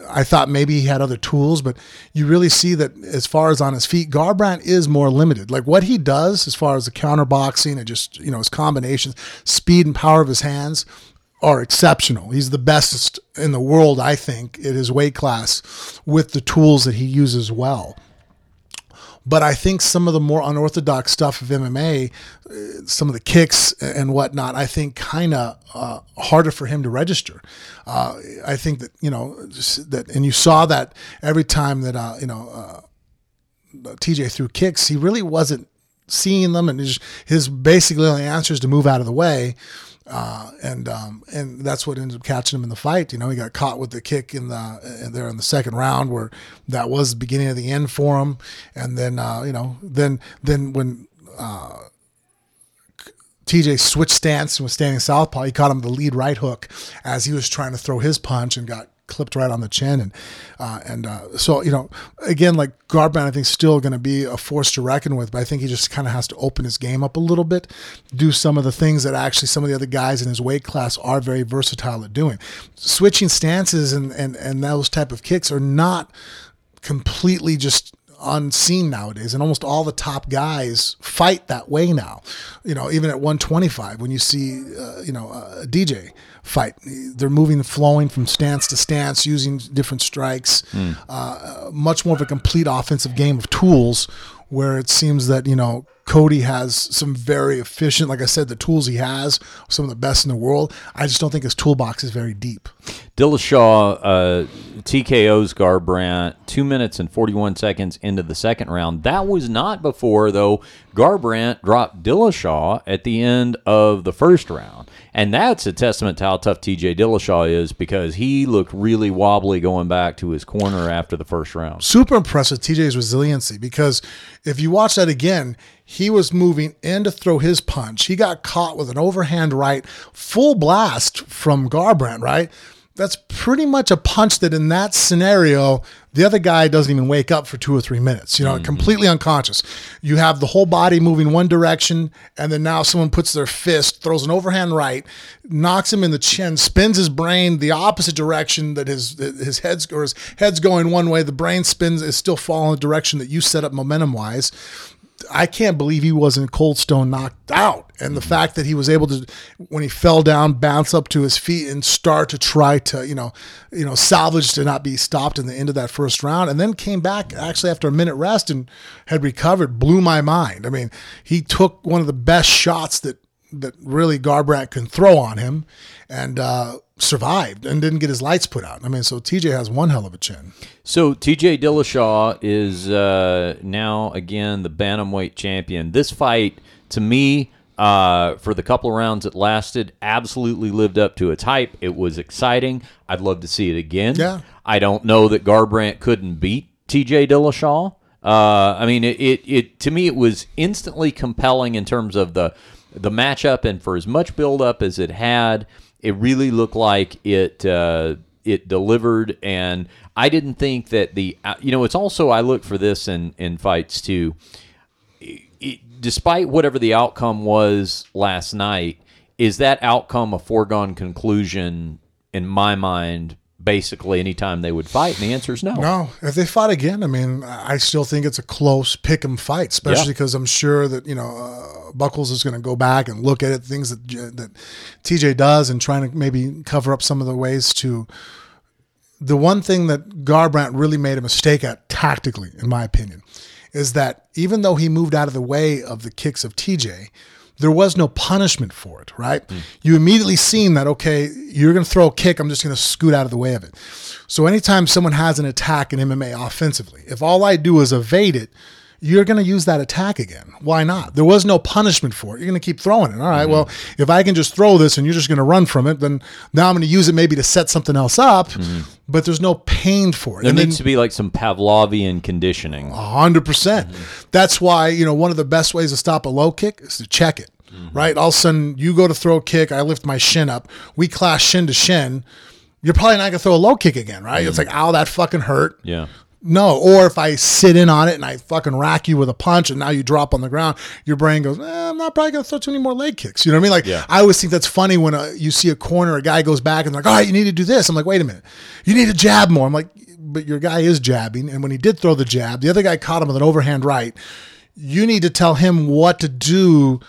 I thought maybe he had other tools, but you really see that as far as on his feet, Garbrandt is more limited. Like what he does as far as the counter boxing and just you know his combinations, speed and power of his hands are exceptional. He's the best in the world, I think, at his weight class with the tools that he uses well. But I think some of the more unorthodox stuff of MMA, uh, some of the kicks and whatnot, I think kind of uh, harder for him to register. Uh, I think that you know that, and you saw that every time that uh, you know uh, TJ threw kicks, he really wasn't seeing them, and his, his basically only answer is to move out of the way. Uh, and um, and that's what ended up catching him in the fight. You know, he got caught with the kick in the there in the second round, where that was the beginning of the end for him. And then uh, you know, then then when uh, TJ switched stance and was standing southpaw, he caught him the lead right hook as he was trying to throw his punch and got clipped right on the chin. And uh, and uh, so you know, again, like Garbrandt, I think still going to be a force to reckon with. But I think he just kind of has to open his game up a little bit, do some of the things that actually some of the other guys in his weight class are very versatile at doing. Switching stances and and and those type of kicks are not completely just unseen nowadays and almost all the top guys fight that way now you know even at 125 when you see uh, you know a dj fight they're moving flowing from stance to stance using different strikes uh, much more of a complete offensive game of tools where it seems that you know Cody has some very efficient, like I said, the tools he has, some of the best in the world. I just don't think his toolbox is very deep. Dillashaw uh, TKO's Garbrandt two minutes and 41 seconds into the second round. That was not before, though, Garbrandt dropped Dillashaw at the end of the first round. And that's a testament to how tough TJ Dillashaw is because he looked really wobbly going back to his corner after the first round. Super impressive TJ's resiliency because if you watch that again, he was moving in to throw his punch. He got caught with an overhand right, full blast from Garbrandt, right? That's pretty much a punch that in that scenario, the other guy doesn't even wake up for two or three minutes, you know, mm-hmm. completely unconscious. You have the whole body moving one direction, and then now someone puts their fist, throws an overhand right, knocks him in the chin, spins his brain the opposite direction that his his head's or his head's going one way, the brain spins is still following the direction that you set up momentum wise. I can't believe he wasn't cold stone knocked out. And the mm-hmm. fact that he was able to, when he fell down, bounce up to his feet and start to try to, you know, you know, salvage to not be stopped in the end of that first round, and then came back actually after a minute rest and had recovered, blew my mind. I mean, he took one of the best shots that that really Garbrandt can throw on him, and uh, survived and didn't get his lights put out. I mean, so TJ has one hell of a chin. So TJ Dillashaw is uh, now again the bantamweight champion. This fight, to me, uh, for the couple of rounds it lasted, absolutely lived up to its hype. It was exciting. I'd love to see it again. Yeah. I don't know that Garbrandt couldn't beat TJ Dillashaw. Uh, I mean, it, it, it to me it was instantly compelling in terms of the the matchup, and for as much build up as it had it really looked like it uh, it delivered, and I didn't think that the uh, you know it's also I look for this in in fights too. It, despite whatever the outcome was last night, is that outcome a foregone conclusion in my mind basically anytime they would fight? And the answer is no. No. If they fought again, I mean, I still think it's a close pick 'em fight, especially because yeah. I'm sure that, you know, uh, Buchholz is going to go back and look at it, things that, that TJ does and trying to maybe cover up some of the ways to. The one thing that Garbrandt really made a mistake at tactically, in my opinion, is that even though he moved out of the way of the kicks of TJ, there was no punishment for it, right? Mm. You immediately seen that, okay, you're going to throw a kick, I'm just going to scoot out of the way of it. So anytime someone has an attack in MMA offensively, if all I do is evade it, you're going to use that attack again. Why not? There was no punishment for it. You're going to keep throwing it. All right, mm-hmm. well, if I can just throw this and you're just going to run from it, then now I'm going to use it maybe to set something else up, mm-hmm. but there's no pain for it. There and needs then, to be like some Pavlovian conditioning. 100%. percent mm-hmm. That's why, you know, one of the best ways to stop a low kick is to check it, mm-hmm. right? All of a sudden, you go to throw a kick, I lift my shin up, we clash shin to shin you're probably not gonna throw a low kick again, right? Mm. It's like, ow, that fucking hurt. Yeah. No, or if I sit in on it and I fucking rack you with a punch and now you drop on the ground, your brain goes, eh, I'm not probably going to throw too many more leg kicks. You know what I mean? Like, yeah. I always think that's funny when a, uh, you see a corner, a guy goes back and like, all right, you need to do this. I'm like, wait a minute, you need to jab more. I'm like, but your guy is jabbing. And when he did throw the jab, the other guy caught him with an overhand right. You need to tell him what to do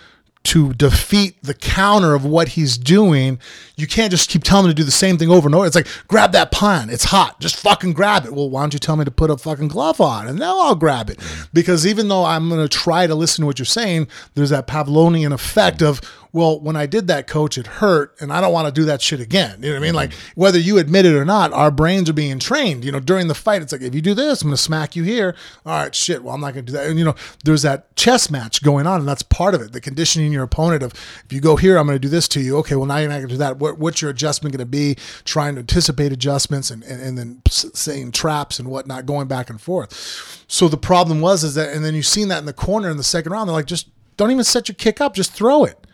to defeat the counter of what he's doing, you can't just keep telling him to do the same thing over and over. It's like, grab that pan. It's hot. Just fucking grab it. Well, why don't you tell me to put a fucking glove on and now I'll grab it? Because even though I'm going to try to listen to what you're saying, there's that Pavlovian effect of, well, when I did that, coach, it hurt, and I don't want to do that shit again. You know what I mean? Like mm-hmm. whether you admit it or not, our brains are being trained. You know, during the fight, it's like if you do this, I'm gonna smack you here. All right, shit. Well, I'm not gonna do that. And you know, there's that chess match going on, and that's part of it. The conditioning your opponent of if you go here, I'm gonna do this to you. Okay, well now you're not gonna do that. What, what's your adjustment gonna be? Trying to anticipate adjustments and and, and then saying traps and whatnot, going back and forth. So the problem was is that, and then you've seen that in the corner in the second round. They're like, just don't even set your kick up, just throw it.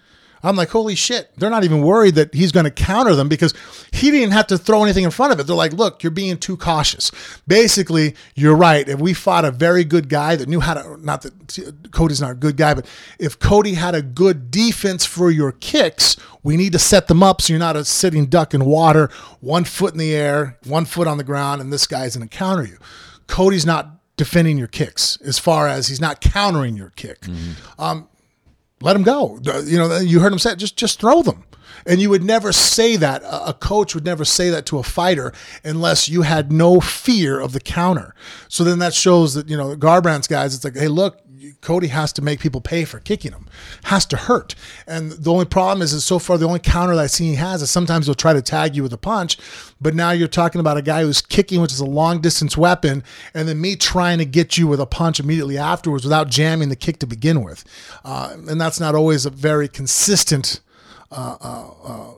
I'm like, holy shit. They're not even worried that he's going to counter them because he didn't have to throw anything in front of it. They're like, look, you're being too cautious. Basically, you're right. If we fought a very good guy that knew how to, not that Cody's not a good guy, but if Cody had a good defense for your kicks, we need to set them up so you're not a sitting duck in water, one foot in the air, one foot on the ground, and this guy's going to counter you. Cody's not defending your kicks as far as he's not countering your kick. Mm-hmm. Um, let him go. You know, you heard him say, just just throw them. And you would never say that. A coach would never say that to a fighter unless you had no fear of the counter. So then that shows that, you know, Garbrandt's guys, it's like, hey, look, Cody has to make people pay for kicking him, has to hurt. And the only problem is, is so far the only counter that I see he has is sometimes he'll try to tag you with a punch, but now you're talking about a guy who's kicking, which is a long distance weapon, and then me trying to get you with a punch immediately afterwards without jamming the kick to begin with, uh, and that's not always a very consistent. Uh, uh, uh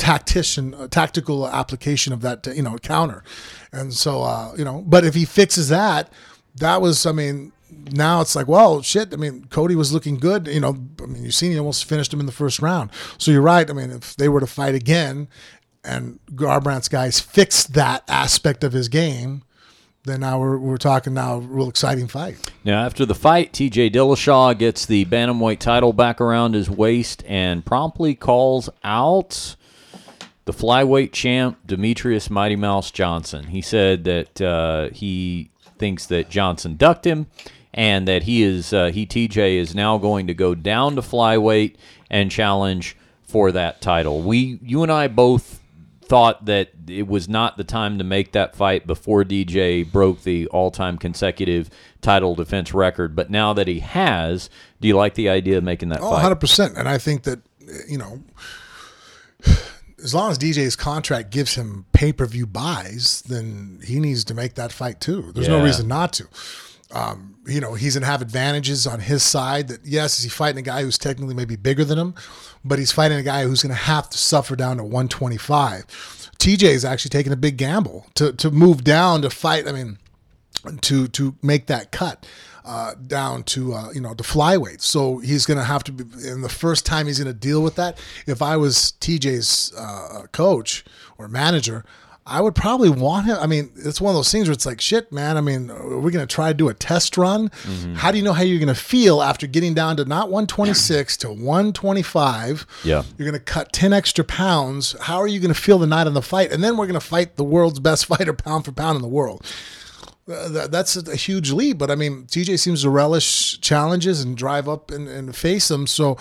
tactician uh, tactical application of that you know counter and so uh, you know but if he fixes that that was i mean now it's like well shit i mean cody was looking good you know i mean you seen he almost finished him in the first round so you're right i mean if they were to fight again and garbrandt's guys fixed that aspect of his game then now we're, we're talking now a real exciting fight. Now after the fight, T.J. Dillashaw gets the bantamweight title back around his waist and promptly calls out the flyweight champ Demetrious Mighty Mouse Johnson. He said that uh, he thinks that Johnson ducked him, and that he is uh, he TJ is now going to go down to flyweight and challenge for that title. We you and I both thought that it was not the time to make that fight before DJ broke the all-time consecutive title defense record, but now that he has, do you like the idea of making that oh, fight? 100%. And I think that you know as long as DJ's contract gives him pay per view buys, then he needs to make that fight too. There's Yeah. no reason not to. Um, you know, he's gonna have advantages on his side. That yes, is he fighting a guy who's technically maybe bigger than him, but he's fighting a guy who's gonna have to suffer down to 125. TJ is actually taking a big gamble to to move down to fight. I mean, to to make that cut uh, down to uh, you know the flyweight. So he's going to have to be. And the first time he's going to deal with that, if I was TJ's uh, coach or manager. I would probably want him. I mean, it's one of those things where it's like, shit, man. I mean, are we going to try to do a test run? How do you know how you're going to feel after getting down to not 126 to 125? Yeah. You're going to cut 10 extra pounds. How are you going to feel the night of the fight? And then we're going to fight the world's best fighter pound for pound in the world. Uh, that- that's a huge leap. But I mean, TJ seems to relish challenges and drive up and, and face them. So,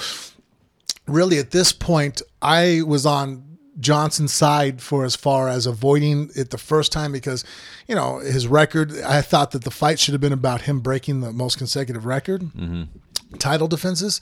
really, at this point, I was on Johnson's side for as far as avoiding it the first time because, you know, his record. I thought that the fight should have been about him breaking the most consecutive record title defenses.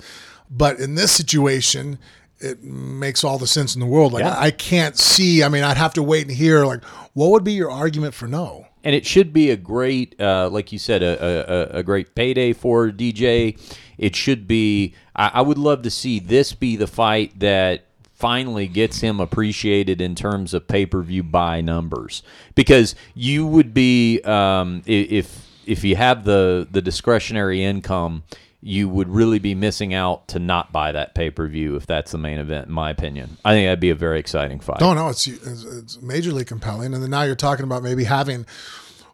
But in this situation, it makes all the sense in the world. Like Yeah. I can't see. I mean, I'd have to wait and hear. Like, what would be your argument for no? and it should be a great, uh, like you said, a, a, a great payday for DJ. It should be. I, I would love to see this be the fight that finally gets him appreciated in terms of pay per view buy numbers, because you would be um, if if you have the the discretionary income. You would really be missing out to not buy that pay per view if that's the main event, in my opinion. I think that'd be a very exciting fight. No, no, it's, it's it's majorly compelling. And then now you're talking about maybe having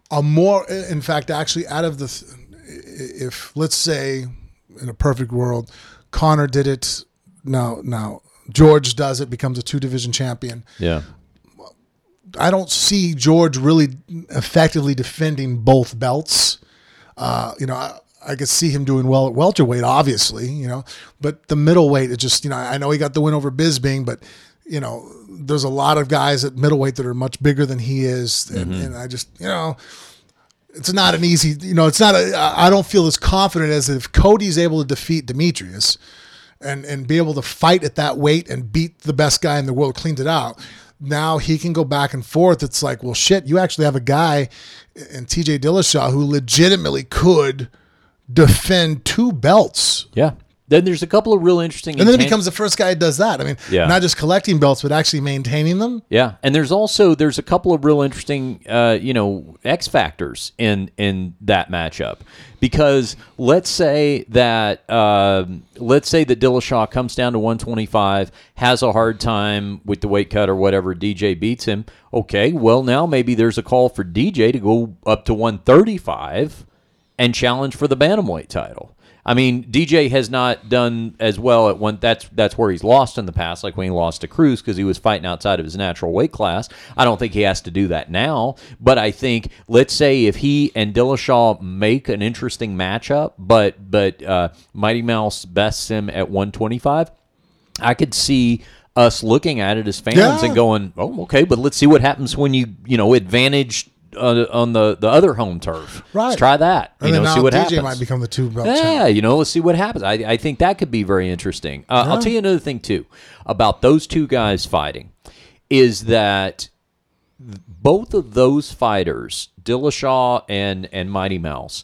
a more, in fact, actually, out of the, if let's say in a perfect world, Conor did it. Now, now Georges does it, becomes a two division champion. Yeah. I don't see Georges really effectively defending both belts. Uh, you know, I, I could see him doing well at welterweight, obviously, you know, but the middleweight, it just, you know, I know he got the win over Bisping, but, you know, there's a lot of guys at middleweight that are much bigger than he is. And, and I just, you know, it's not an easy, you know, it's not a, I don't feel as confident as if Cody's able to defeat Demetrious and, and be able to fight at that weight and beat the best guy in the world, cleaned it out. Now he can go back and forth. It's like, well, shit, you actually have a guy in TJ Dillashaw who legitimately could defend two belts. Yeah. Then there's a couple of real interesting. And then he intan- becomes the first guy that does that. I mean, Yeah. not just collecting belts, but actually maintaining them. Yeah, and there's also there's a couple of real interesting, uh, you know, X factors in in that matchup because let's say that um let's say that Dillashaw comes down to 125, has a hard time with the weight cut or whatever. DJ beats him. Okay, well now maybe there's a call for DJ to go up to 135 and challenge for the bantamweight title. I mean, DJ has not done as well at one. That's that's where he's lost in the past, like when he lost to Cruz because he was fighting outside of his natural weight class. I don't think he has to do that now, but I think let's say if he and Dillashaw make an interesting matchup, but but uh, Mighty Mouse bests him at 125, I could see us looking at it as fans Yeah. and going, "Oh, okay, but let's see what happens when you you know advantage uh, on the, the other home turf. Right. Let's try that. And you know, now see what DJ happens. might become the two belt champ. Yeah, you know, let's see what happens. I, I think that could be very interesting. Uh, I'll tell you another thing too about those two guys fighting is that both of those fighters, Dillashaw and and Mighty Mouse,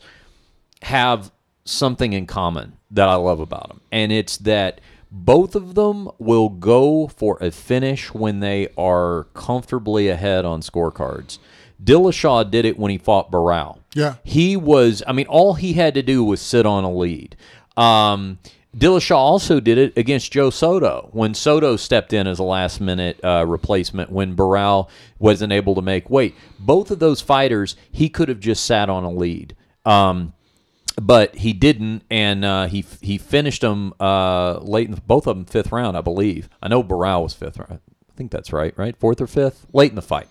have something in common that I love about them, and it's that both of them will go for a finish when they are comfortably ahead on scorecards. Dillashaw did it when he fought Barão. Yeah. He was, I mean, all he had to do was sit on a lead. Um, Dillashaw also did it against Joe Soto when Soto stepped in as a last minute uh, replacement when Barão wasn't able to make weight. Both of those fighters, he could have just sat on a lead. Um, but he didn't, and uh, he he finished them uh, late in both of them fifth round, I believe. I know Barão was fifth round. I think that's right, right? Fourth or fifth, late in the fight.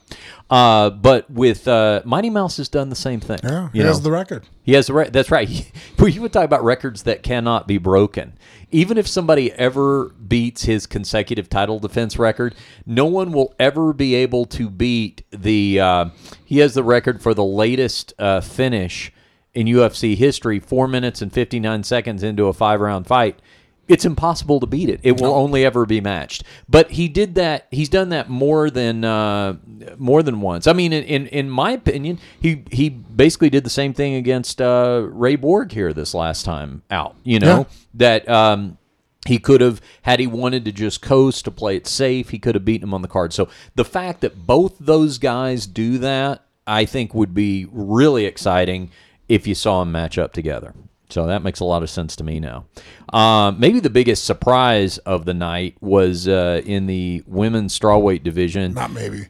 Uh, but with uh, Mighty Mouse has done the same thing. Yeah, he you has know? the record. He has the right. That's right. you would talk about records that cannot be broken. Even if somebody ever beats his consecutive title defense record, no one will ever be able to beat the. Uh, he has the record for the latest uh, finish in UFC history, four minutes and fifty nine seconds into a five round fight. It's impossible to beat it. It will only ever be matched. But he did that. He's done that more than uh, more than once. I mean, in, in in my opinion, he he basically did the same thing against uh, Ray Borg here this last time out. You know Yeah. that. Um, he could have, had he wanted to just coast to play it safe, he could have beaten him on the card. So the fact that both those guys do that, I think, would be really exciting if you saw them match up together. So that makes a lot of sense to me now. Um, maybe the biggest surprise of the night was uh, in the women's strawweight division. Not maybe.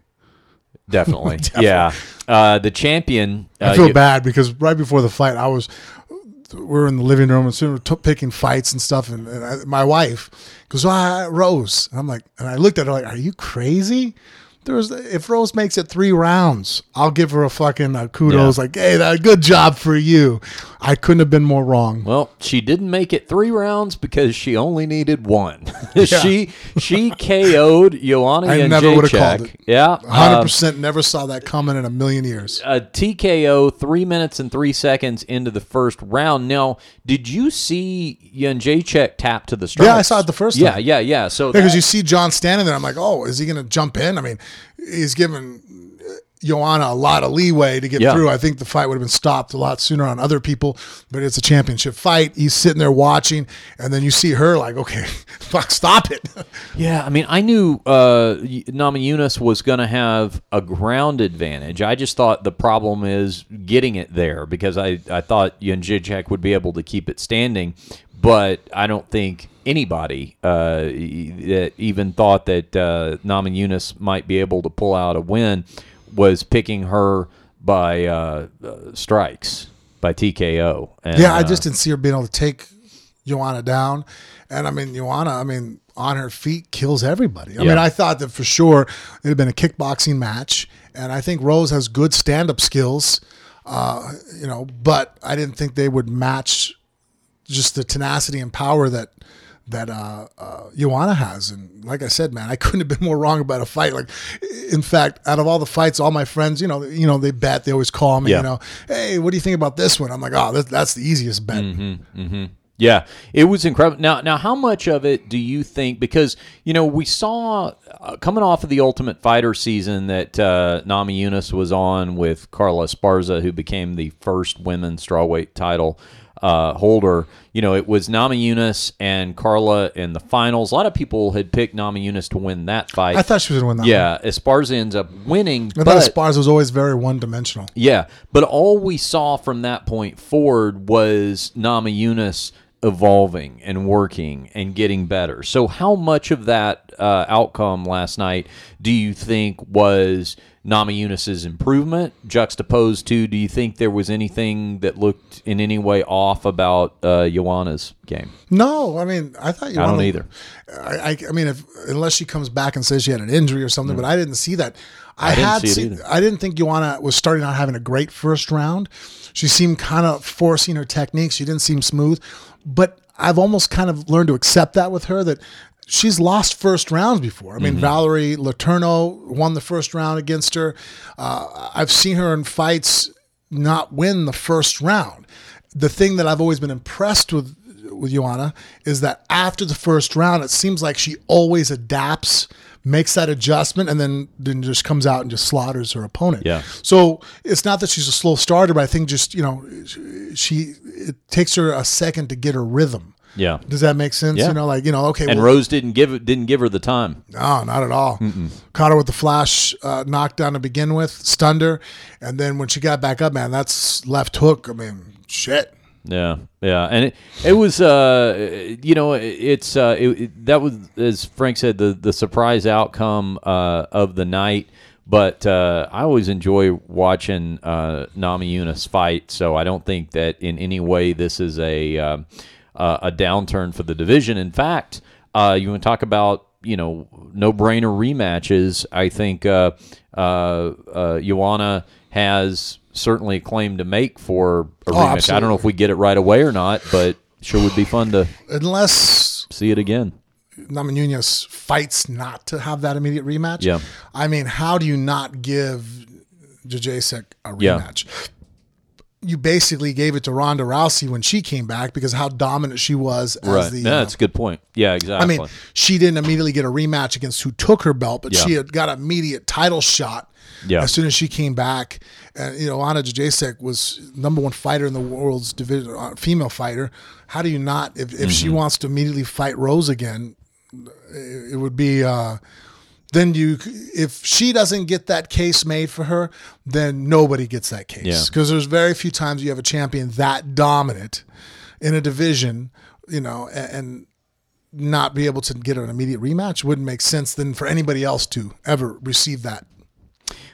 Definitely, yeah. Uh, the champion. I uh, feel you- bad because right before the fight, I was we were in the living room and soon we took picking fights and stuff, and, and I, my wife goes, "Ah, Rose." And I'm like, and I looked at her like, "Are you crazy?" There's if Rose makes it three rounds, I'll give her a fucking uh, kudos. Yeah. Like, hey, that good job for you. I couldn't have been more wrong. Well, she didn't make it three rounds because she only needed one. she she KO'd Joanna I never would've called it. Yeah, Hundred uh, percent, never saw that coming in a million years. a TKO three minutes and three seconds into the first round. Now, did you see Jędrzejczyk tap to the strikes? Yeah, I saw it the first Yeah, time. yeah, yeah. So Because that- you see John standing there, I'm like, oh, is he going to jump in? I mean, he's giving uh, Joanna a lot of leeway to get Yeah. through. I think the fight would have been stopped a lot sooner on other people, but it's a championship fight. He's sitting there watching, and then you see her like, okay, fuck, stop it. Yeah, I mean, I knew uh, Namajunas was going to have a ground advantage. I just thought the problem is getting it there because I, I thought Jędrzejczyk would be able to keep it standing, but I don't think anybody uh, that even thought that uh, Namajunas might be able to pull out a win was picking her by uh, uh, strikes, by TKO. And, yeah, I uh, just didn't see her being able to take Joanna down. And I mean, Joanna, I mean, on her feet kills everybody. I Yeah. mean, I thought that for sure it had been a kickboxing match. And I think Rose has good stand up skills, uh, you know, but I didn't think they would match just the tenacity and power that. That uh, uh, Joanna has, and like I said, man, I couldn't have been more wrong about a fight. Like, in fact, out of all the fights, all my friends, you know, you know, they bet. They always call me, Yeah. you know, hey, what do you think about this one? I'm like, oh, that, that's the easiest bet. Yeah, it was incredible. Now, now, how much of it do you think? Because you know, we saw uh, coming off of the Ultimate Fighter season that uh, Namajunas was on with Carla Esparza, who became the first women's strawweight title uh, holder. You know, it was Namajunas and Carla in the finals. A lot of people had picked Namajunas to win that fight. I thought she was going to win that. yeah, Esparza ends up winning. one. I but, thought Spars was always very one dimensional. yeah, but all we saw from that point forward was Namajunas evolving and working and getting better. So, how much of that uh, outcome last night do you think was Namajunas's improvement juxtaposed to? Do you think there was anything that looked in any way off about uh, Joanna's game? No, I mean, I thought you. I don't either. I, I, I mean, if unless she comes back and says she had an injury or something, but I didn't see that. I, didn't had see it seen- I didn't think Joanna was starting out having a great first round. She seemed kind of forcing her technique. She didn't seem smooth, but I've almost kind of learned to accept that with her that she's lost first rounds before. I mean, Valerie Letourneau won the first round against her. Uh, I've seen her in fights not win the first round. The thing that I've always been impressed with with Joanna is that after the first round, it seems like she always adapts, makes that adjustment, and then then just comes out and just slaughters her opponent. Yeah. So it's not that she's a slow starter, but I think just you know she it takes her a second to get her rhythm. Yeah. Does that make sense? Yeah. You know, like you know, okay. And well, Rose didn't give it didn't give her the time. no, not at all. Caught her with the flash uh, knockdown to begin with, stunned her, and then when she got back up, man, that's left hook. I mean, shit. Yeah, yeah, and it it was uh you know it's uh it, it- that was as Frank said the the surprise outcome uh of the night. But uh, I always enjoy watching uh, Namajunas fight, so I don't think that in any way this is a uh, uh, a downturn for the division. In fact, uh, you want to talk about you know no brainer rematches. I think uh, uh, uh, has certainly a claim to make for a rematch. I don't know if we get it right away or not, but sure would be fun to Unless see it again. Namajunas fights not to have that immediate rematch. Yeah. I mean, how do you not give Jacek a Yeah. You basically gave it to Ronda Rousey when she came back because how dominant she was as Right. the. yeah, uh, that's a good point. Yeah, exactly. I mean, she didn't immediately get a rematch against who took her belt, but Yeah. she had got an immediate title shot Yeah. as soon as she came back. And you know, Anna Jacek was number one fighter in the world's division, uh, female fighter. How do you not? If, if Mm-hmm. she wants to immediately fight Rose again, it, it would be. Uh, then you, if she doesn't get that case made for her, then nobody gets that case. Yeah. Because there's very few times you have a champion that dominant in a division, you know, and not be able to get an immediate rematch wouldn't make sense then for anybody else to ever receive that.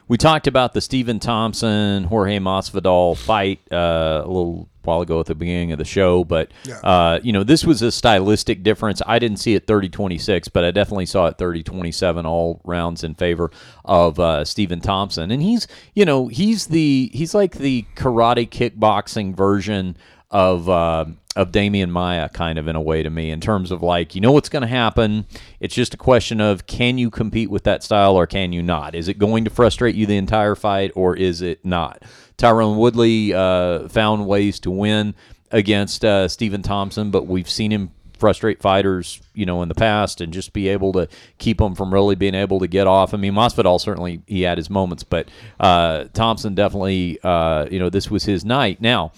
We talked about the Stephen Thompson Jorge Masvidal fight uh, a little while ago at the beginning of the show, but Yeah. uh, you know this was a stylistic difference. I didn't see it 30-26, but I definitely saw it 30-27 all rounds in favor of uh, Stephen Thompson, and he's you know he's the he's like the karate kickboxing version of uh, of Demian Maia, kind of in a way to me, in terms of like you know what's going to happen. It's just a question of can you compete with that style or can you not? Is it going to frustrate you the entire fight or is it not? Tyron Woodley uh, found ways to win against uh, Stephen Thompson, but we've seen him frustrate fighters, you know, in the past and just be able to keep them from really being able to get off. I mean, Masvidal certainly he had his moments, but uh, Thompson definitely, uh, you know, this was his night. Now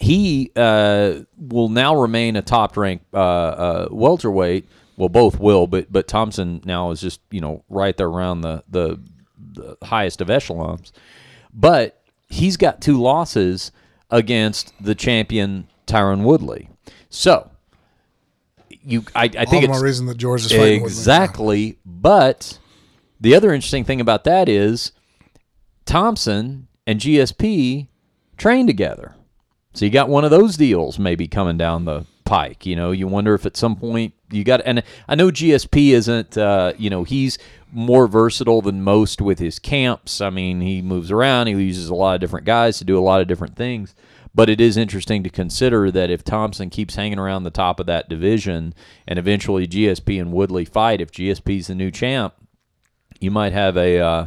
he uh, will now remain a top ranked uh, uh, welterweight. Well, both will, but but Thompson now is just you know right there around the the, the highest of echelons. But he's got two losses against the champion Tyron Woodley. So you, I, I think the it's more reason that George is fighting exactly. But the other interesting thing about that is Thompson and GSP train together. So you got one of those deals maybe coming down the pike. You know, you wonder if at some point you got. And I know GSP isn't. Uh, you know, he's more versatile than most with his camps. I mean, he moves around. He uses a lot of different guys to do a lot of different things. But it is interesting to consider that if Thompson keeps hanging around the top of that division, and eventually GSP and Woodley fight, if GSP's the new champ, you might have a uh,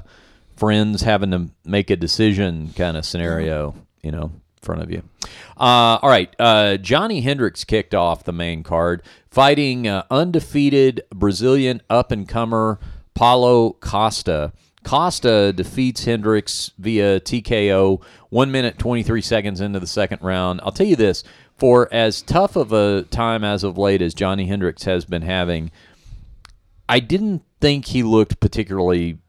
friends having to make a decision kind of scenario, you know, front of you. Uh, all right, uh, Johnny Hendricks kicked off the main card, fighting uh, undefeated Brazilian up and comer Paulo Costa. Costa defeats Hendricks via TKO, one minute twenty three seconds into the second round. I'll tell you this: for as tough of a time as of late as Johnny Hendricks has been having, I didn't think he looked particularly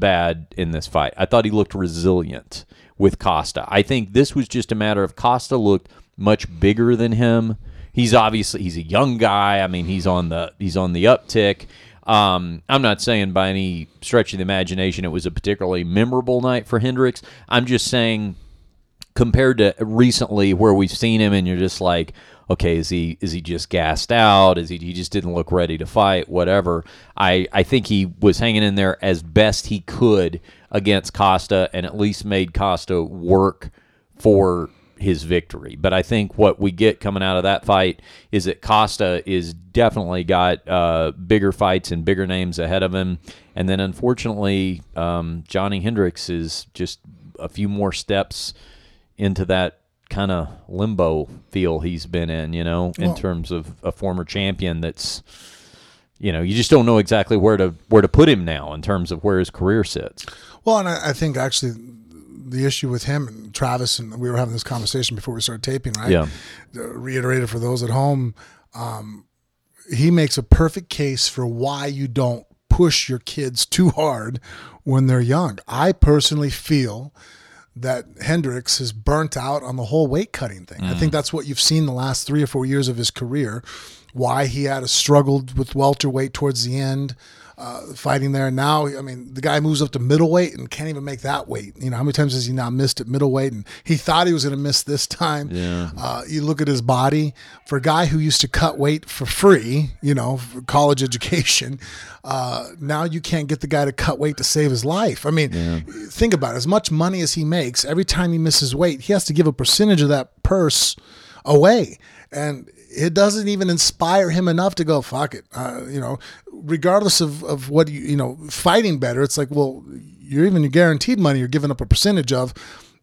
bad in this fight. I thought he looked resilient with Costa. I think this was just a matter of Costa looked much bigger than him. He's obviously he's a young guy. I mean, he's on the he's on the uptick. Um, I'm not saying by any stretch of the imagination it was a particularly memorable night for Hendricks. I'm just saying compared to recently where we've seen him and you're just like okay is he is he just gassed out is he he just didn't look ready to fight whatever i i think he was hanging in there as best he could against costa and at least made costa work for his victory. But I think what we get coming out of that fight is that Costa is definitely got uh, bigger fights and bigger names ahead of him. And then unfortunately, um, Johnny Hendricks is just a few more steps into that kind of limbo feel he's been in, you know, in Well- terms of a former champion that's you know, you just don't know exactly where to where to put him now in terms of where his career sits. Well, and I, I think actually the issue with him and Travis, and we were having this conversation before we started taping, right? Yeah. Uh, Reiterated for those at home, um, he makes a perfect case for why you don't push your kids too hard when they're young. I personally feel that Hendricks is burnt out on the whole weight cutting thing. I think that's what you've seen the last three or four years of his career. Why he had a struggled with welterweight towards the end, uh, fighting there. Now, I mean, the guy moves up to middleweight and can't even make that weight. You know, how many times has he now missed at middleweight? And he thought he was going to miss this time. Yeah. Uh, you look at his body for a guy who used to cut weight for free, you know, for college education. Uh, now you can't get the guy to cut weight to save his life. I mean, think about it. As much money as he makes, every time he misses weight, he has to give a percentage of that purse away. And it doesn't even inspire him enough to go, fuck it. Uh, you know, regardless of, of what you, you know, fighting better, it's like, well, you're even guaranteed money you're giving up a percentage of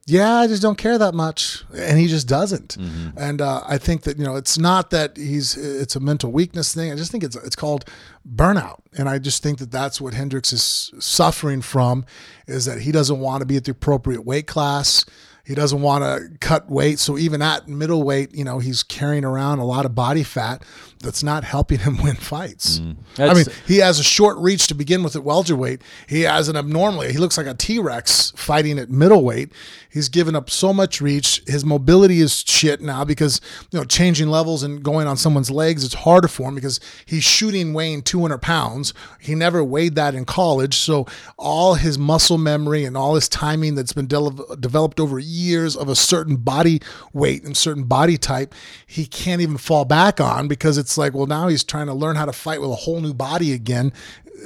yeah, I just don't care that much, and he just doesn't. And uh, I think that you know, it's not that he's it's a mental weakness thing. I just think it's it's called burnout, and I just think that that's what Hendricks is suffering from, is that he doesn't want to be at the appropriate weight class. He doesn't want to cut weight, so even at middleweight, you know, he's carrying around a lot of body fat that's not helping him win fights. Mm. I mean, he has a short reach to begin with at welterweight. He has an abnormally. He looks like a T Rex fighting at middleweight. He's given up so much reach. His mobility is shit now because you know changing levels and going on someone's legs. It's harder for him because he's shooting weighing 200 pounds. He never weighed that in college, so all his muscle memory and all his timing that's been de- developed over years of a certain body weight and certain body type, he can't even fall back on because it's like, well, now he's trying to learn how to fight with a whole new body again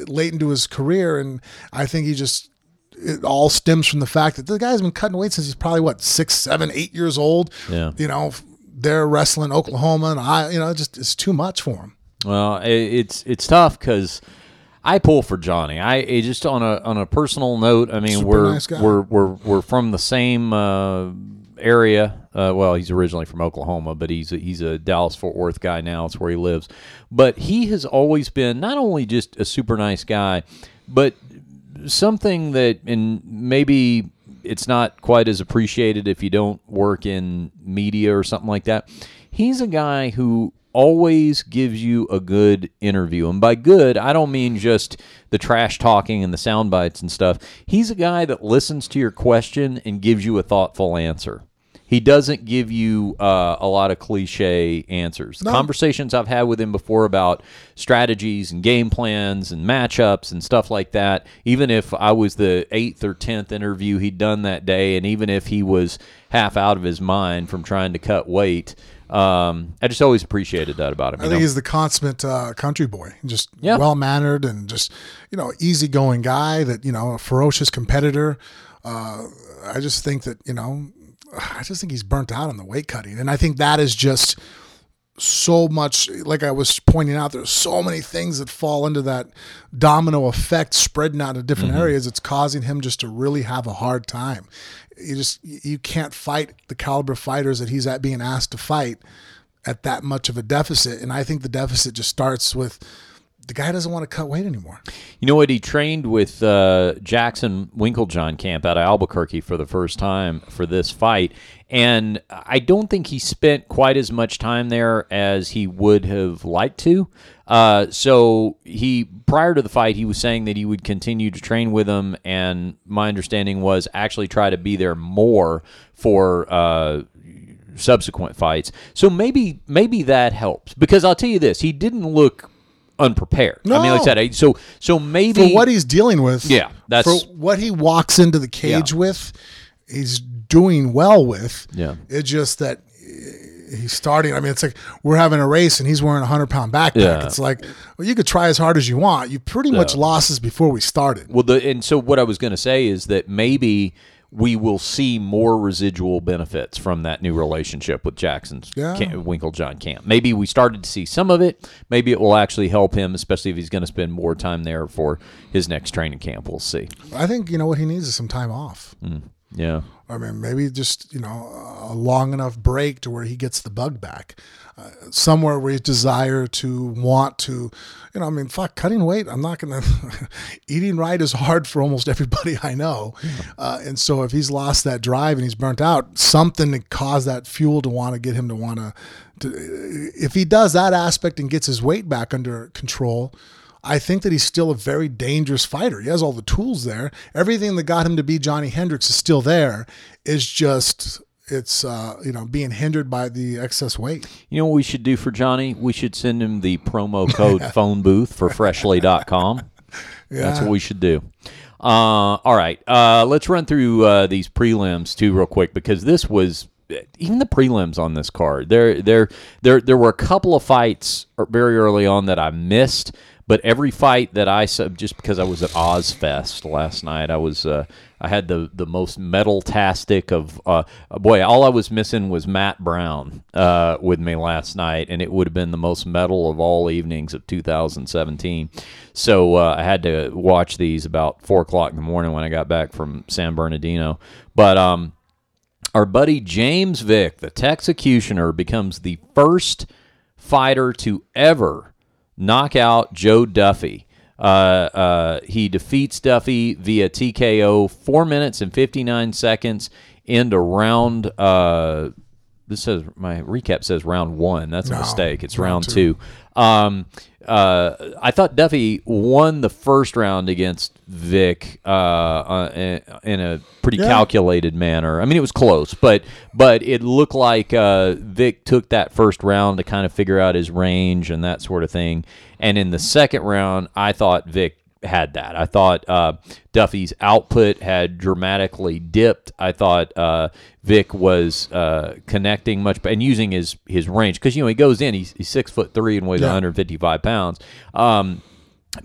late into his career. And I think he just, it all stems from the fact that the guy's been cutting weight since he's probably what, six, seven, eight years old. Yeah. You know, they're wrestling Oklahoma and I, you know, just, it's too much for him. Well, it's it's tough because I pull for Johnny. I just on a on a personal note. I mean, Super we're, nice we're we're we're from the same uh, area. Uh, well, he's originally from Oklahoma, but he's a, he's a Dallas Fort Worth guy now. It's where he lives. But he has always been not only just a super nice guy, but something that and maybe it's not quite as appreciated if you don't work in media or something like that. He's a guy who always gives you a good interview. And by good, I don't mean just the trash talking and the sound bites and stuff. He's a guy that listens to your question and gives you a thoughtful answer. He doesn't give you uh, a lot of cliche answers. The Conversations I've had with him before about strategies and game plans and matchups and stuff like that, even if I was the eighth or tenth interview he'd done that day, and even if he was half out of his mind from trying to cut weight, um, I just always appreciated that about him. I think know? he's the consummate uh, country boy, just Yeah. well mannered and just you know easygoing guy. That you know a ferocious competitor. Uh, I just think that you know, I just think he's burnt out on the weight cutting, and I think that is just so much. Like I was pointing out, there's so many things that fall into that domino effect, spreading out to different mm-hmm. areas. It's causing him just to really have a hard time. You just you can't fight the caliber fighters that he's at being asked to fight at that much of a deficit. And I think the deficit just starts with the guy doesn't want to cut weight anymore. You know what? He trained with uh, Jackson Winkeljohn camp out of Albuquerque for the first time for this fight, and I don't think he spent quite as much time there as he would have liked to. Uh, so he prior to the fight, he was saying that he would continue to train with him, and my understanding was actually try to be there more for. Uh, subsequent fights so maybe maybe that helps because i'll tell you this he didn't look unprepared No. i mean like i said I- so so maybe For what he's dealing with, Yeah, that's- for what he walks into the cage Yeah. with, he's doing well with. Yeah. It's just that he's starting. I mean, it's like we're having a race and he's wearing a hundred pound backpack. Yeah. It's like, well, you could try as hard as you want. You pretty much lost us before we started. Well, the and so what I was going to say is that maybe we will see more residual benefits from that new relationship with Jackson's Yeah. Cam- Winkeljohn camp. Maybe we started to see some of it. Maybe it will actually help him, especially if he's going to spend more time there for his next training camp. We'll see. I think you know what he needs is some time off. Mm, yeah. I mean, maybe just you know a long enough break to where he gets the bug back, uh, somewhere where his desire to want to, you know, I mean, fuck, cutting weight. I'm not gonna. eating right is hard for almost everybody I know, uh, and so if he's lost that drive and he's burnt out, something to cause that fuel to want to get him to want to. If he does that aspect and gets his weight back under control. I think that he's still a very dangerous fighter. He has all the tools there. Everything that got him to be Johnny Hendricks is still there. Is just it's uh, you know being hindered by the excess weight. You know what we should do for Johnny? We should send him the promo code phone booth for freshly.com. That's what we should do. Uh, all right. Uh, let's run through uh, these prelims too, real quick, because this was even the prelims on this card. There, there, there, there were a couple of fights very early on that I missed, but every fight that I saw, just because I was at Ozzfest last night, I was uh, I had the the most metal tastic of uh, boy. All I was missing was Matt Brown uh, with me last night, and it would have been the most metal of all evenings of 2017. So uh, I had to watch these about four o'clock in the morning when I got back from San Bernardino. But um, our buddy James Vick, the Texecutioner, becomes the first fighter to ever knock out Joe Duffy. Uh, uh, he defeats Duffy via TKO, four minutes and 59 seconds into round. Uh, this says my recap says round one. That's a No, mistake. It's round round, two. Um, uh, I thought Duffy won the first round against Vick uh, uh, in, in a pretty Yeah. calculated manner. I mean, it was close, but but it looked like uh, Vick took that first round to kind of figure out his range and that sort of thing. And in the second round, I thought Vick had that. I thought uh, Duffy's output had dramatically dipped. I thought uh, Vick was uh, connecting much and using his his range because you know he goes in. He's, he's six foot three and weighs Yeah. 155 pounds. Um,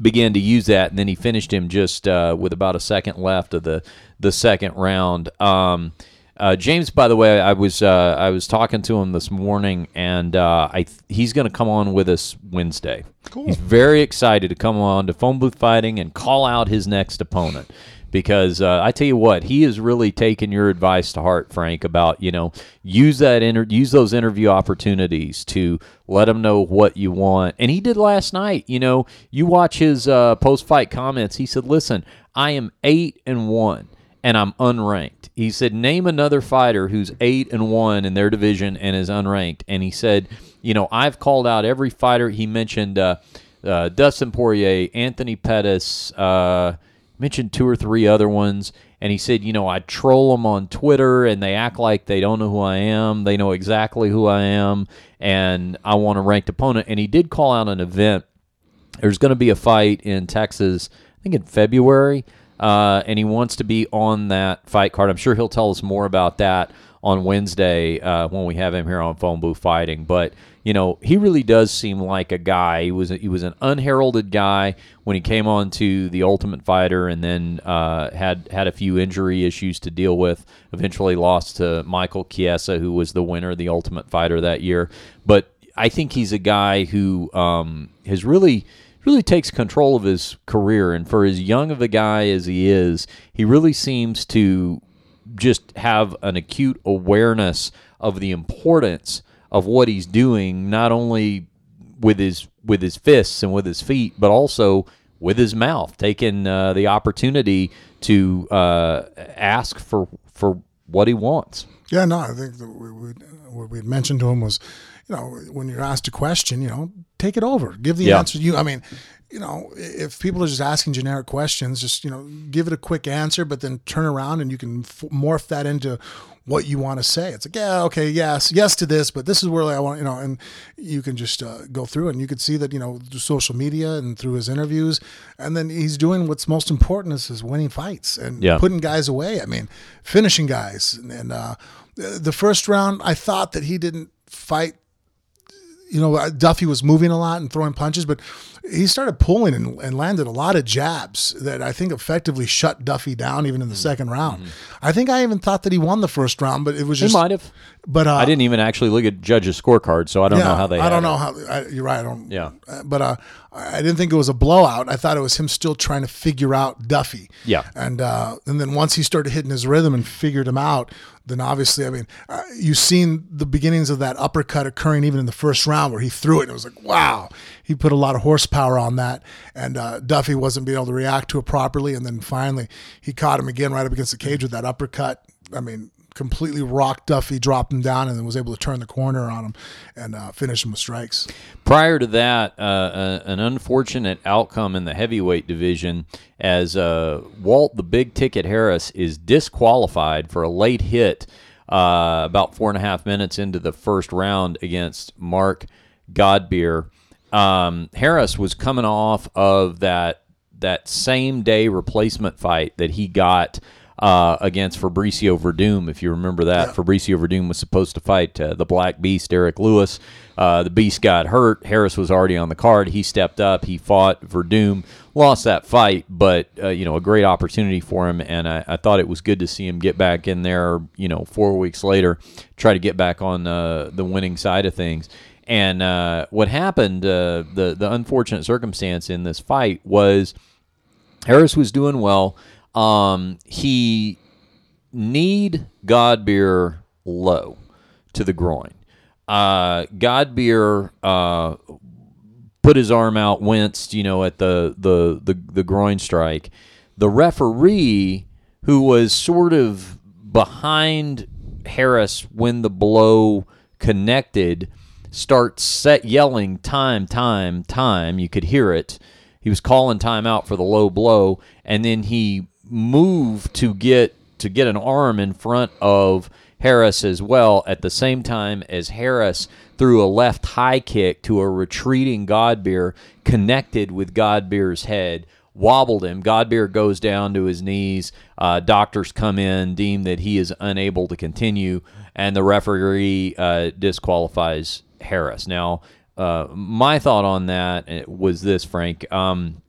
began to use that, and then he finished him just uh, with about a second left of the the second round. Um, uh, James, by the way, I was uh, I was talking to him this morning, and uh, I th- he's going to come on with us Wednesday. Cool. He's very excited to come on to phone booth fighting and call out his next opponent because uh, I tell you what, he has really taken your advice to heart, Frank, about you know use that inter- use those interview opportunities to let him know what you want, and he did last night. You know, you watch his uh, post fight comments. He said, "Listen, I am eight and one." And I'm unranked. He said, "Name another fighter who's eight and one in their division and is unranked." And he said, "You know, I've called out every fighter." He mentioned uh, uh, Dustin Poirier, Anthony Pettis, uh, mentioned two or three other ones, and he said, you know, I troll them on Twitter, and they act like they don't know who I am. They know exactly who I am, and I want a ranked opponent. And he did call out an event. There's going to be a fight in Texas, I think in February, uh, and he wants to be on that fight card. I'm sure he'll tell us more about that on Wednesday uh, when we have him here on Phone Booth Fighting. But you know, he really does seem like a guy. He was he was an unheralded guy when he came on to the Ultimate Fighter, and then uh, had had a few injury issues to deal with. Eventually, lost to Michael Chiesa, who was the winner of the Ultimate Fighter that year. But I think he's a guy who um, has really really takes control of his career and for as young of a guy as he is he really seems to just have an acute awareness of the importance of what he's doing not only with his with his fists and with his feet but also with his mouth taking uh, the opportunity to uh, ask for for what he wants. Yeah, no, I think that we, what we mentioned to him was, you know, when you're asked a question, you know, take it over, give the Yeah. answer. You, I mean, you know, if people are just asking generic questions, just you know, give it a quick answer, but then turn around and you can f- morph that into what you want to say. It's like, yeah, okay, yes, yes to this, but this is where I want, you know, and you can just uh, go through it, and you can see that, you know, through social media and through his interviews, and then he's doing what's most important is his winning fights and Yeah. putting guys away. I mean, finishing guys, and, and uh, the first round, I thought that he didn't fight you know, Duffy was moving a lot and throwing punches, but he started pulling and, and landed a lot of jabs that I think effectively shut Duffy down even in the Mm-hmm. second round. I think I even thought that he won the first round, but it was just. He just might have. But uh, I didn't even actually look at judges' scorecard, so I don't know how they. I don't it. know how. I, you're right. I don't. Yeah. uh, But uh, I didn't think it was a blowout. I thought it was him still trying to figure out Duffy. Yeah. And uh, and then once he started hitting his rhythm and figured him out, then obviously, I mean, uh, you've seen the beginnings of that uppercut occurring even in the first round where he threw it and it was like, wow, he put a lot of horsepower on that, and uh, Duffy wasn't being able to react to it properly, and then finally he caught him again right up against the cage with that uppercut. I mean. Completely rocked Duffy, dropped him down, and then was able to turn the corner on him and uh, finish him with strikes. Prior to that, uh, uh, an unfortunate outcome in the heavyweight division as uh, Walt the Big Ticket Harris is disqualified for a late hit uh, about four and a half minutes into the first round against Mark Godbeer. Um, Harris was coming off of that that same day replacement fight that he got uh, against Fabricio Werdum. If you remember that, Fabricio Werdum was supposed to fight uh, the Black Beast, Derrick Lewis. Uh, the Beast got hurt. Harris was already on the card. He stepped up. He fought Werdum, lost that fight, but uh, you know a great opportunity for him. And I, I thought it was good to see him get back in there. You know, four weeks later, try to get back on uh, the winning side of things. And uh, what happened, uh, the the unfortunate circumstance in this fight was Harris was doing well. Um, he need Godbeer low to the groin. Uh, Godbeer uh, put his arm out, winced, you know, at the, the, the, the groin strike. The referee, who was sort of behind Harris when the blow connected, starts set yelling time, time, time. You could hear it. He was calling time out for the low blow, and then he moved to get to get an arm in front of Harris as well at the same time as Harris threw a left high kick to a retreating Godbeer connected with Godbeer's head wobbled him. Godbeer goes down to his knees. Uh, doctors come in deem that he is unable to continue and the referee uh, disqualifies Harris. Now uh, my thought on that uh, was this Frank. Um,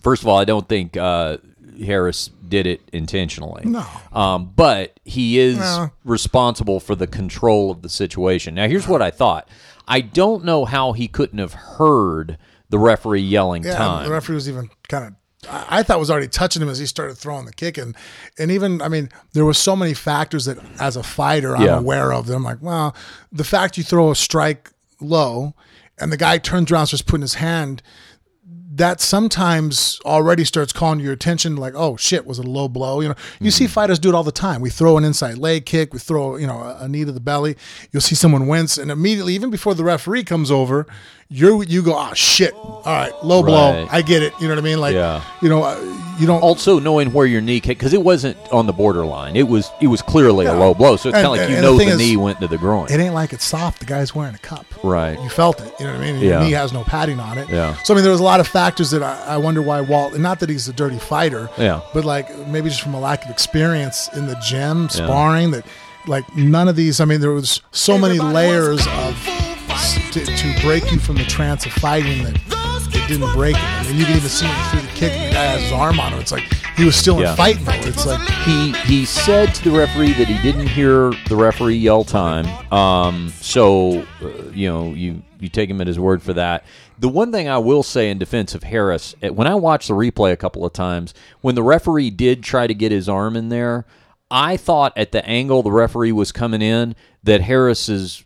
first of all I don't think uh, Harris did it intentionally. No. Um, but he is No. responsible for the control of the situation. Now, here's what I thought. I don't know how he couldn't have heard the referee yelling Yeah, time. the referee was even kind of. I thought was already touching him as he started throwing the kick, and and even I mean there were so many factors that as a fighter I'm Yeah. aware of. That I'm like, well, the fact you throw a strike low, and the guy turns around and starts putting his hand, that sometimes already starts calling your attention like oh shit was it a low blow? You know you see mm-hmm. fighters do it all the time. We throw an inside leg kick we throw you know a knee to the belly. You'll see someone wince and immediately even before the referee comes over you you go oh shit all right low blow Right. i get it you know what i mean like Yeah. you know uh, you don't also, knowing where your knee kick because it wasn't on the borderline. It was it was clearly a low blow. So it's And- kind of like you know the, thing is, knee went to the groin. it ain't like it's soft the guy's wearing a cup Right. you felt it you know what i mean And your Yeah. knee has no padding on it Yeah. so i mean there was a lot of factors that i, I wonder why walt and not that he's a dirty fighter Yeah. but like maybe just from a lack of experience in the gym sparring that like none of these i mean there was so many layers of to, to break you from the trance of fighting that it didn't break him I mean, you can even see him through the kick the guy has his arm on him it's like he was still Yeah. in fight mode it's like he he said to the referee that he didn't hear the referee yell time. Um, so uh, you know you you take him at his word for that. The one thing I will say in defense of Harris, eh, when I watched the replay a couple of times, when the referee did try to get his arm in there, I thought at the angle the referee was coming in that Harris's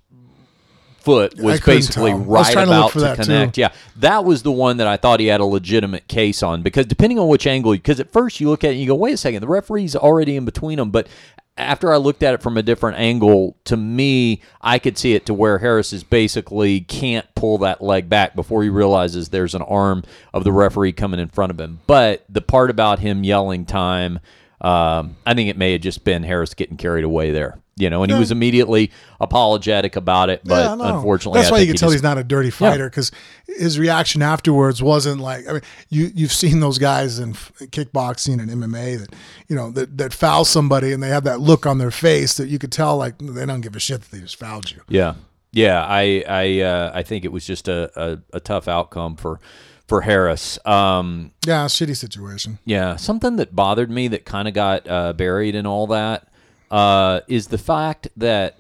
foot was basically tell. Right trying to about to that, too. connect. Yeah, that was the one that I thought he had a legitimate case on because depending on which angle, because at first you look at it and you go, wait a second, the referee's already in between them. But after I looked at it from a different angle, to me, I could see it to where Harris is basically can't pull that leg back before he realizes there's an arm of the referee coming in front of him. But the part about him yelling time, um, I think it may have just been Harris getting carried away there. You know, and he was immediately apologetic about it, but Yeah, no. unfortunately, that's I why you can tell just- he's not a dirty fighter because his reaction afterwards wasn't like. I mean, you you've seen those guys in kickboxing and MMA that you know that that foul somebody and they have that look on their face that you could tell like they don't give a shit that they just fouled you. Yeah, yeah. I I uh, I think it was just a, a, a tough outcome for for Harris. Um, Yeah, shitty situation. yeah, something that bothered me that kind of got uh, buried in all that uh, is the fact that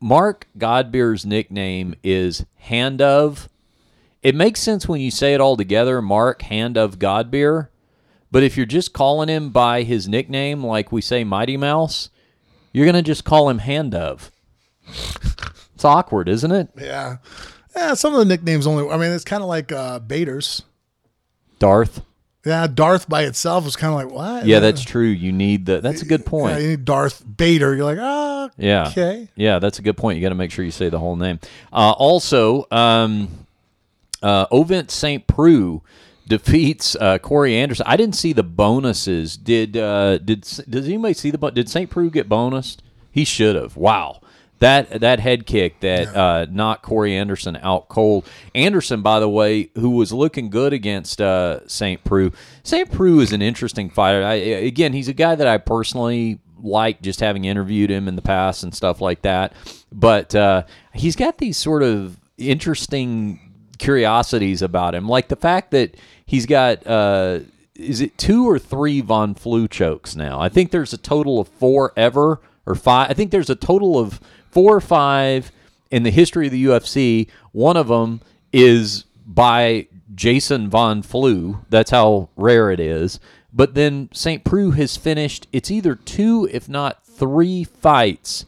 Mark Godbeer's nickname is Hand of. It makes sense when you say it all together, Mark Hand of Godbeer. But if you're just calling him by his nickname, like we say Mighty Mouse, you're gonna just call him Hand of. It's awkward, isn't it? Yeah. Yeah, some of the nicknames only I mean it's kinda like uh Baiters. Darth. Yeah, Darth by itself was kind of like what? Yeah, that's true. You need the. That's a good point. Yeah, you need Darth Bader. You're like, ah, Yeah. okay. Yeah, that's a good point. You got to make sure you say the whole name. Uh, also, um, uh, Ovince St. Preux defeats uh, Corey Anderson. I didn't see the bonuses. Did uh, did does anybody see the did St. Preux get bonused? He should have. Wow. That that head kick that uh, knocked Corey Anderson out cold. Anderson, by the way, who was looking good against uh, St. Preux. St. Preux is an interesting fighter. I, again, he's a guy that I personally like, just having interviewed him in the past and stuff like that. But uh, he's got these sort of interesting curiosities about him, like the fact that he's got. Uh, is it two or three Von Flue chokes now? I think there's a total of four ever or five. I think there's a total of four or five in the history of the UFC. One of them is by Jason Von Flue. That's how rare it is. But then St. Preux has finished, it's either two, if not three fights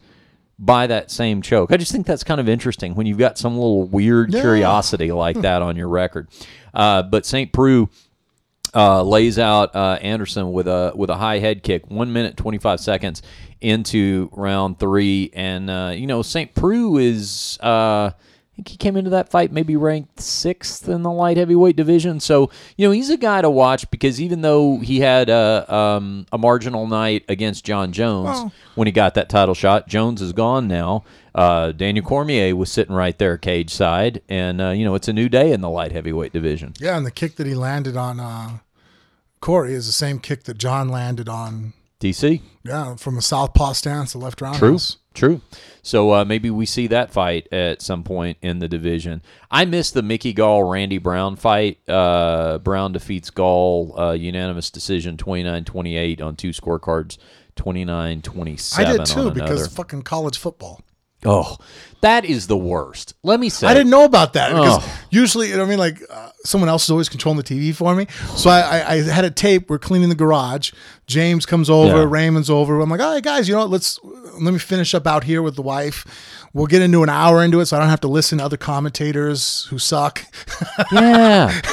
by that same choke. I just think that's kind of interesting when you've got some little weird curiosity like that on your record. Uh, but St. Preux uh, lays out uh, Anderson with a with a high head kick, one minute twenty five seconds into round three, and uh, you know Saint Preux is. I think he came into that fight maybe ranked sixth in the light heavyweight division. So you know he's a guy to watch because even though he had a um, a marginal night against Jon Jones when he got that title shot, Jones is gone now. Uh, Daniel Cormier was sitting right there cage side, and uh, you know it's a new day in the light heavyweight division. Yeah, and the kick that he landed on uh, Corey is the same kick that Jon landed on. DC. Yeah, from a southpaw stance, the left roundhouse. True. So uh, maybe we see that fight at some point in the division. I missed the Mickey Gall Randy Brown fight. Uh, Brown defeats Gall uh, unanimous decision 29-28 on two scorecards. 29-27 I did too because fucking college football. Oh, that is the worst. Let me say I didn't know about that because Oh. usually, I mean, like uh, someone else is always controlling the TV for me. So I, I, I had a tape. We're cleaning the garage. James comes over. Yeah. Raymond's over. I'm like, all right, guys, you know, what? let's let me finish up out here with the wife. We'll get into an hour into it, so I don't have to listen to other commentators who suck. Yeah.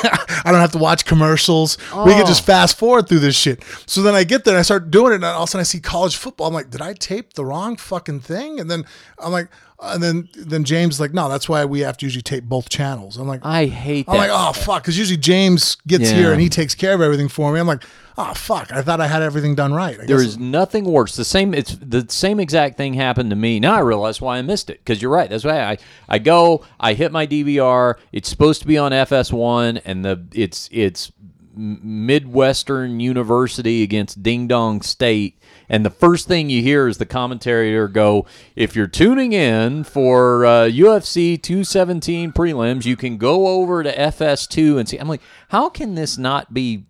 I don't have to watch commercials. We can just oh. fast forward through this shit. So then I get there and I start doing it, and all of a sudden I see college football. I'm like, did I tape the wrong fucking thing? And then I'm like, and then then James like, no, that's why we have to usually tape both channels. I'm like, I hate. I'm like, oh fuck, because usually James gets Yeah. here and he takes care of everything for me. I'm like, oh fuck, I thought I had everything done right. I There guess- is nothing worse. The same. It's the same exact thing happened to me. Now I realize why I missed it. Because you're right. That's why I I go. I hit my DVR. It's supposed to be on FS1, and the it's it's M- Midwestern University against Ding Dong State. And the first thing you hear is the commentator go, "If you're tuning in for uh, UFC 217 prelims, you can go over to FS2 and see." I'm like, how can this not be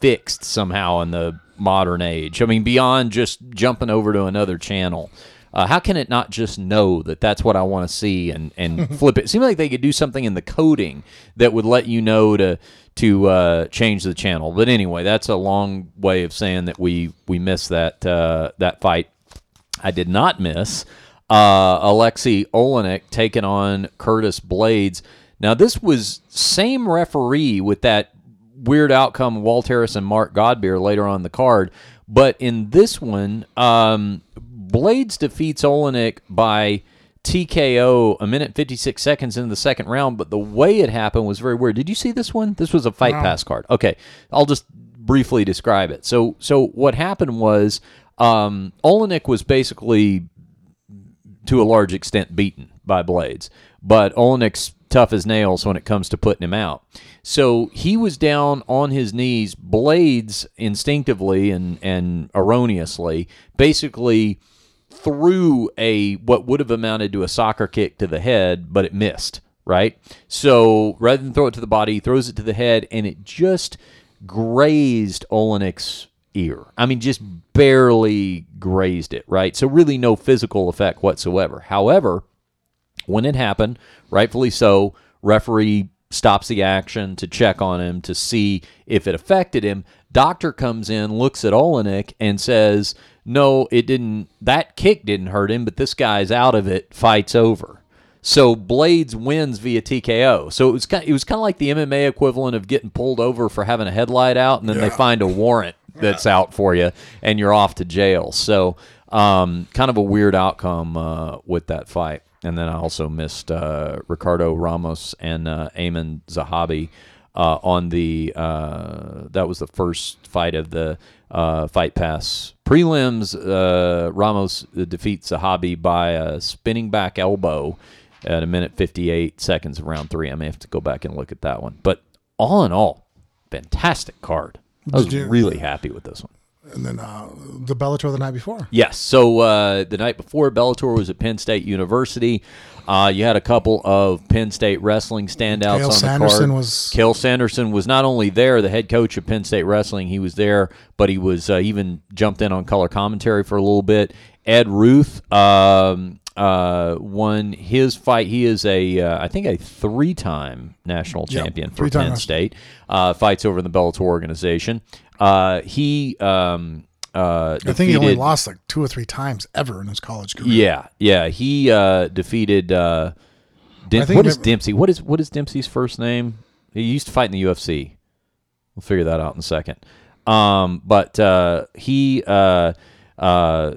fixed somehow in the modern age. I mean, beyond just jumping over to another channel. Uh, how can it not just know that that's what I want to see and, and flip it? It seems like they could do something in the coding that would let you know to to uh, change the channel. But anyway, that's a long way of saying that we we missed that uh, that fight. I did not miss uh, Alexei Oleinik taking on Curtis Blades. Now this was same referee with that weird outcome Walt Harris and Mark Godbeer later on the card, but in this one, um, Blades defeats Oleinik by TKO a minute 56 seconds into the second round, but the way it happened was very weird. Did you see this one? This was a fight pass card. Okay. I'll just briefly describe it. So so what happened was um Oleinik was basically to a large extent beaten by Blades, but Oleinik's tough as nails when it comes to putting him out. So he was down on his knees. Blades instinctively and and erroneously basically threw a what would have amounted to a soccer kick to the head, but it missed right? So rather than throw it to the body, he throws it to the head, and it just grazed Oleinik's ear. I mean, just barely grazed it, right? So really no physical effect whatsoever. However, when it happened, rightfully so, referee stops the action to check on him to see if it affected him. Doctor comes in, looks at Oleinik, and says, "No, it didn't. That kick didn't hurt him, but this guy's out of it. Fights over." So Blades wins via TKO. So it was kind it was kind of like the MMA equivalent of getting pulled over for having a headlight out, and then they find a warrant that's out for you, and you're off to jail. So um, kind of a weird outcome uh, with that fight. And then I also missed uh, Ricardo Ramos and uh, Aiemann Zahabi uh, on the. Uh, that was the first fight of the uh, Fight Pass prelims. Uh, Ramos defeats Zahabi by a spinning back elbow at a minute 58 seconds of round three. I may have to go back and look at that one. But all in all, fantastic card. I was really happy with this one. And then uh, the Bellator the night before. Yes. So uh, the night before, Bellator was at Penn State University. Uh, you had a couple of Penn State wrestling standouts Cael on the card. was- Cael Sanderson was not only there, the head coach of Penn State wrestling. He was there, but he was uh, even jumped in on color commentary for a little bit. Ed Ruth um, uh, won his fight. He is a, uh, I think, a three-time national champion for Penn national- State. Uh, fights over in the Bellator organization. Uh, he. Um, uh, I think he only lost like two or three times ever in his college career. yeah, yeah. He uh, defeated. Uh, what is Dempsey? What is what is Dempsey's first name? He used to fight in the UFC. We'll figure that out in a second. Um, but uh, he uh, uh,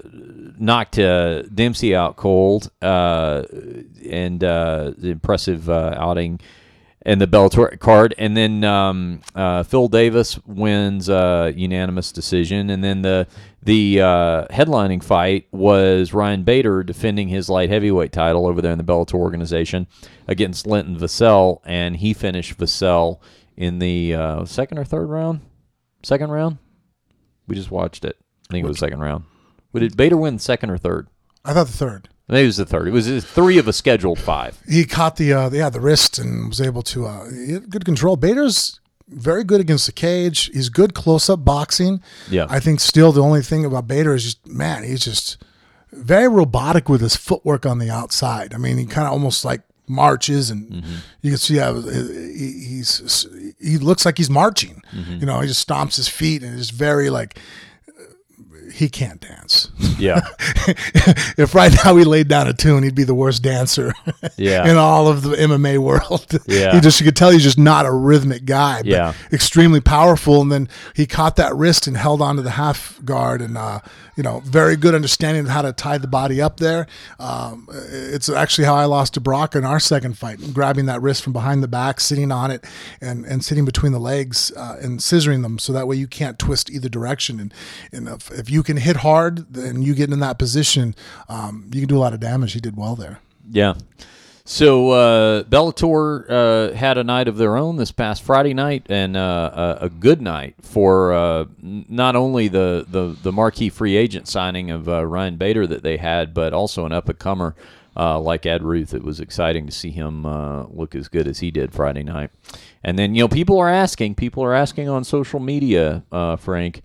knocked uh, Dempsey out cold, uh, and uh, the impressive uh, outing and the Bellator card, and then um, uh, Phil Davis wins uh, unanimous decision, and then the the uh, headlining fight was Ryan Bader defending his light heavyweight title over there in the Bellator organization against Linton Vassell, and he finished Vassell in the uh, second or third round. Second round. We just watched it. I think it was second round. But did Bader win second or third? I thought the third. Maybe it was the third. It was three of a scheduled five. He caught the uh, yeah the wrist and was able to uh, good control. Bader's very good against the cage. He's good close up boxing. Yeah. I think still the only thing about Bader is just man, he's just very robotic with his footwork on the outside. I mean, he kind of almost like marches and Mm-hmm. you can see how he, he's he looks like he's marching. Mm-hmm. You know, he just stomps his feet and is very like he can't dance. Yeah. if right now he laid down a tune, he'd be the worst dancer Yeah. in all of the MMA world. Yeah. he just you could tell he's just not a rhythmic guy. But Yeah. extremely powerful. And then he caught that wrist and held onto the half guard, and uh, you know, very good understanding of how to tie the body up there. Um, it's actually how I lost to Brock in our second fight, grabbing that wrist from behind the back, sitting on it, and and sitting between the legs uh, and scissoring them, so that way you can't twist either direction. And and if, if you can hit hard, and you get in that position, um, you can do a lot of damage. He did well there. Yeah. So uh, Bellator uh, had a night of their own this past Friday night, and uh, a, a good night for uh, not only the, the, the marquee free agent signing of uh, Ryan Bader that they had, but also an up and comer uh, like Ed Ruth. It was exciting to see him uh, look as good as he did Friday night. And then you know people are asking, people are asking on social media, Frank,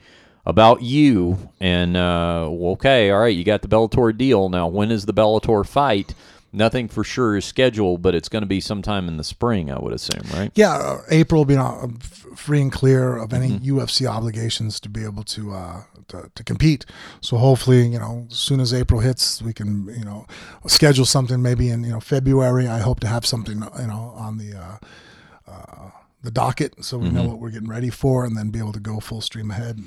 about you. And uh, okay, all right, you got the Bellator deal. Now, when is the Bellator fight? Nothing for sure is scheduled, but it's going to be sometime in the spring, I would assume, right? Yeah, uh, April will be uh, free and clear of any Mm-hmm. UFC obligations to be able to, uh, to to compete. So hopefully, you know, as soon as April hits, we can you know schedule something maybe in you know February. I hope to have something you know on the. Uh, uh, the docket, so we know Mm-hmm. what we're getting ready for, and then be able to go full stream ahead.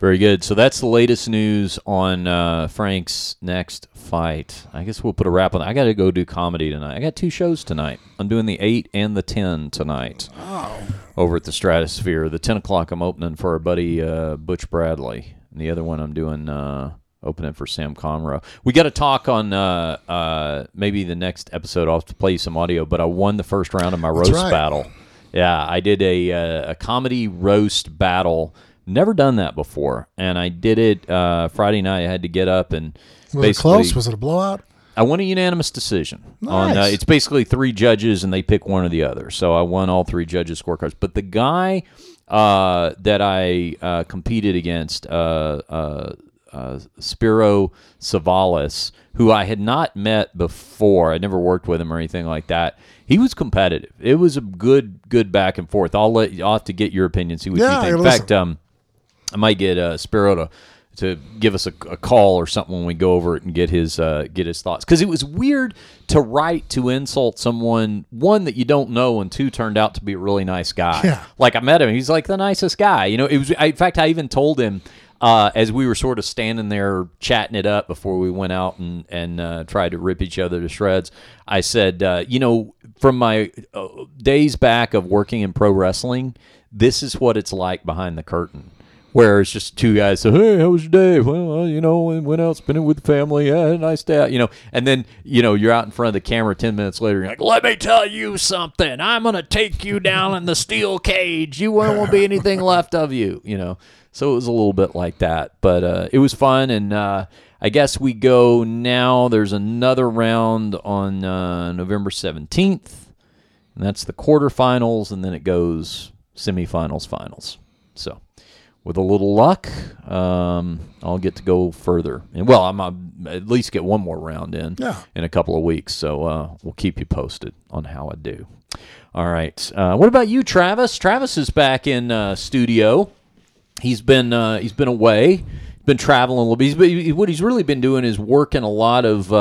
Very good. So that's the latest news on uh, Frank's next fight. I guess we'll put a wrap on. That. I got to go do comedy tonight. I got two shows tonight. I'm doing the eight and the ten tonight. oh. Over at the Stratosphere. The ten o'clock I'm opening for our buddy uh, Butch Bradley, and the other one I'm doing uh, opening for Sam Conroe. We got to talk on uh, uh, maybe the next episode. I'll have to play you some audio, but I won the first round of my roast right. battle. Yeah, I did a uh, a comedy roast battle. Never done that before, and I did it uh, Friday night. I had to get up and Was it close? Was it a blowout? I won a unanimous decision. On uh, Nice. it's basically three judges and they pick one or the other. So I won all three judges' scorecards. But the guy uh, that I uh, competed against, uh, uh, uh, Spiro Savalas, who I had not met before, I never worked with him or anything like that. He was competitive. It was a good, good back and forth. I'll let I'll have to get your opinion, see what Yeah, you think. In fact, um, I might get uh, Spiro to to give us a, a call or something when we go over it and get his uh, get his thoughts because it was weird to write to insult someone one that you don't know and two turned out to be a really nice guy. Yeah. Like I met him, he's like the nicest guy. You know, it was. I, in fact, I even told him. Uh, as we were sort of standing there chatting it up before we went out and and uh, tried to rip each other to shreds, I said, uh, you know, from my uh, days back of working in pro wrestling, this is what it's like behind the curtain where it's just two guys So "Hey, how was your day?" Well, uh, you know, went out spending with the family. Yeah, a nice day. You know, and then you know you're out in front of the camera ten minutes later. You're like, "Let me tell you something. I'm gonna take you down in the steel cage. You won't be anything left of you." You know, so it was a little bit like that, but uh, it was fun. And uh, I guess we go now. There's another round on uh, November seventeenth, and that's the quarterfinals, and then it goes semifinals, finals. So with a little luck, um, I'll get to go further. And well, I'm I'll at least get one more round in Yeah. in a couple of weeks. So uh, we'll keep you posted on how I do. All right. Uh, what about you, Travis? Travis is back in uh, studio. He's been uh, he's been away, been traveling a little bit. He's been, what he's really been doing is working a lot of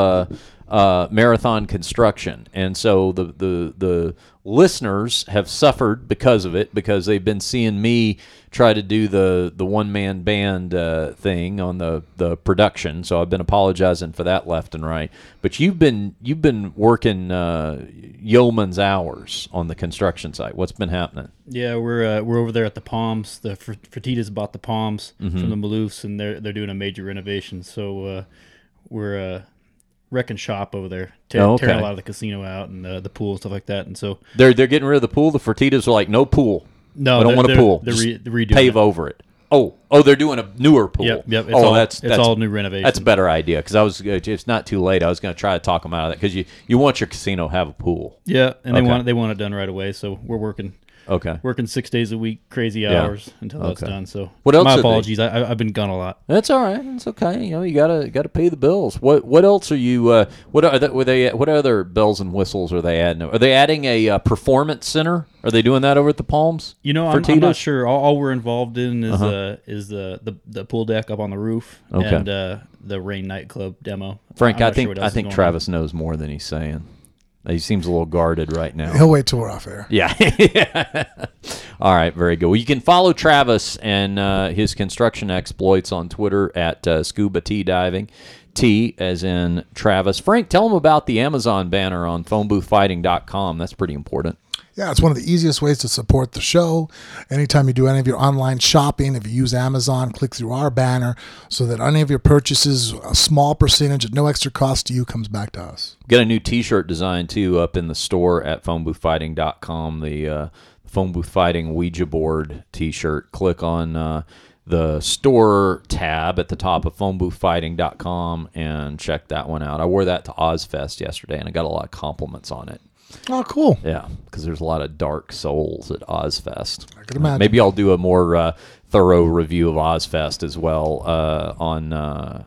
uh, marathon construction, and so the the the listeners have suffered because of it because they've been seeing me try to do the the one man band uh, thing on the the production. So I've been apologizing for that left and right. But you've been you've been working uh, yeoman's hours on the construction site. What's been happening? Yeah, we're uh, we're over there at the Palms. The Fer- Fertitas bought the Palms Mm-hmm. from the Maloofs, and they're they're doing a major renovation. So uh, we're uh, wrecking shop over there, te- Oh, tearing a lot of the casino out and uh, the pool and stuff like that. And so They're they're getting rid of the pool. The Fertitas are like no pool. no, I don't want a pool. They're, re- they're redoing pave it. over it. Oh, oh, they're doing a newer pool. Yep, yep. It's oh, all, that's it's that's all new renovation. That's a better idea because I was uh, it's not too late. I was going to try to talk them out of that because you you want your casino to have a pool. Yeah, and Okay. they want it, they want it done right away. So we're working Okay, working six days a week, crazy Yeah. hours until that's Okay. done. So What else My are they- apologies. I, I, I've been gone a lot. that's all right. It's okay. You know you gotta gotta pay the bills. What what else are you? Uh, what are that? Were they? What other bells and whistles are they adding? Are they adding a uh, performance center? Are they doing that over at the Palms? You know, I'm, I'm Fertitas? not sure. All, all we're involved in is Uh-huh. uh, is the, the the pool deck up on the roof Okay. and uh, the Rain nightclub demo. Frank, I'm I not sure think what I is think going on. Travis knows more than he's saying. He seems a little guarded right now. He'll wait till we're off air. Yeah. All right. Very good. Well, you can follow Travis and uh, his construction exploits on Twitter at uh, Scuba Tea Diving. T as in Travis. Frank, tell him about the Amazon banner on phoneboothfighting.com. That's pretty important. Yeah, it's one of the easiest ways to support the show. Anytime you do any of your online shopping, if you use Amazon, click through our banner so that any of your purchases, a small percentage at no extra cost to you, comes back to us. Got a new T-shirt design too up in the store at phoneboothfighting.com. The uh, the phone booth fighting Ouija board T-shirt. Click on uh, the store tab at the top of phoneboothfighting.com and check that one out. I wore that to Ozzfest yesterday and I got a lot of compliments on it. Oh, cool. Yeah, because there's a lot of dark souls at Ozzfest. I could imagine. Maybe I'll do a more uh, thorough review of Ozzfest as well uh, on uh,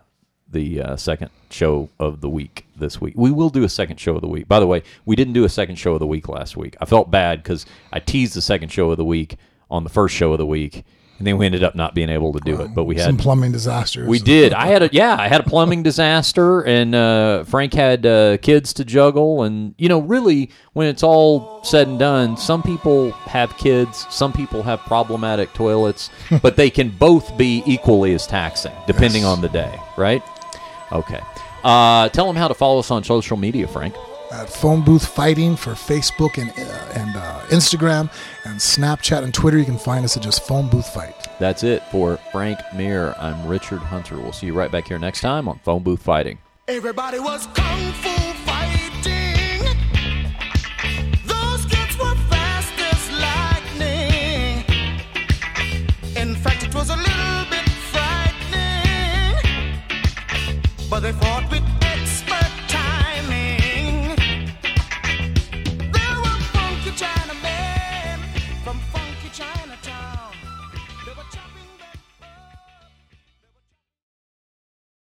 the uh, second show of the week this week. We will do a second show of the week. By the way, we didn't do a second show of the week last week. I felt bad because I teased the second show of the week on the first show of the week, and then we ended up not being able to do it. But we had Some plumbing disasters. we did. I had a yeah. I had a plumbing disaster, and uh, Frank had uh, kids to juggle. And you know, really, when it's all said and done, some people have kids, some people have problematic toilets, but they can both be equally as taxing, depending Yes. on the day, right? Okay. Uh, tell them how to follow us on social media, Frank. At Phone Booth Fighting for Facebook and uh, and uh, Instagram and Snapchat and Twitter. You can find us at just Phone Booth Fight. That's it for Frank Mir. I'm Richard Hunter. We'll see you right back here next time on Phone Booth Fighting. Everybody was kung fu fighting. Those kids were fast as lightning. In fact, it was a little bit frightening. But they fought with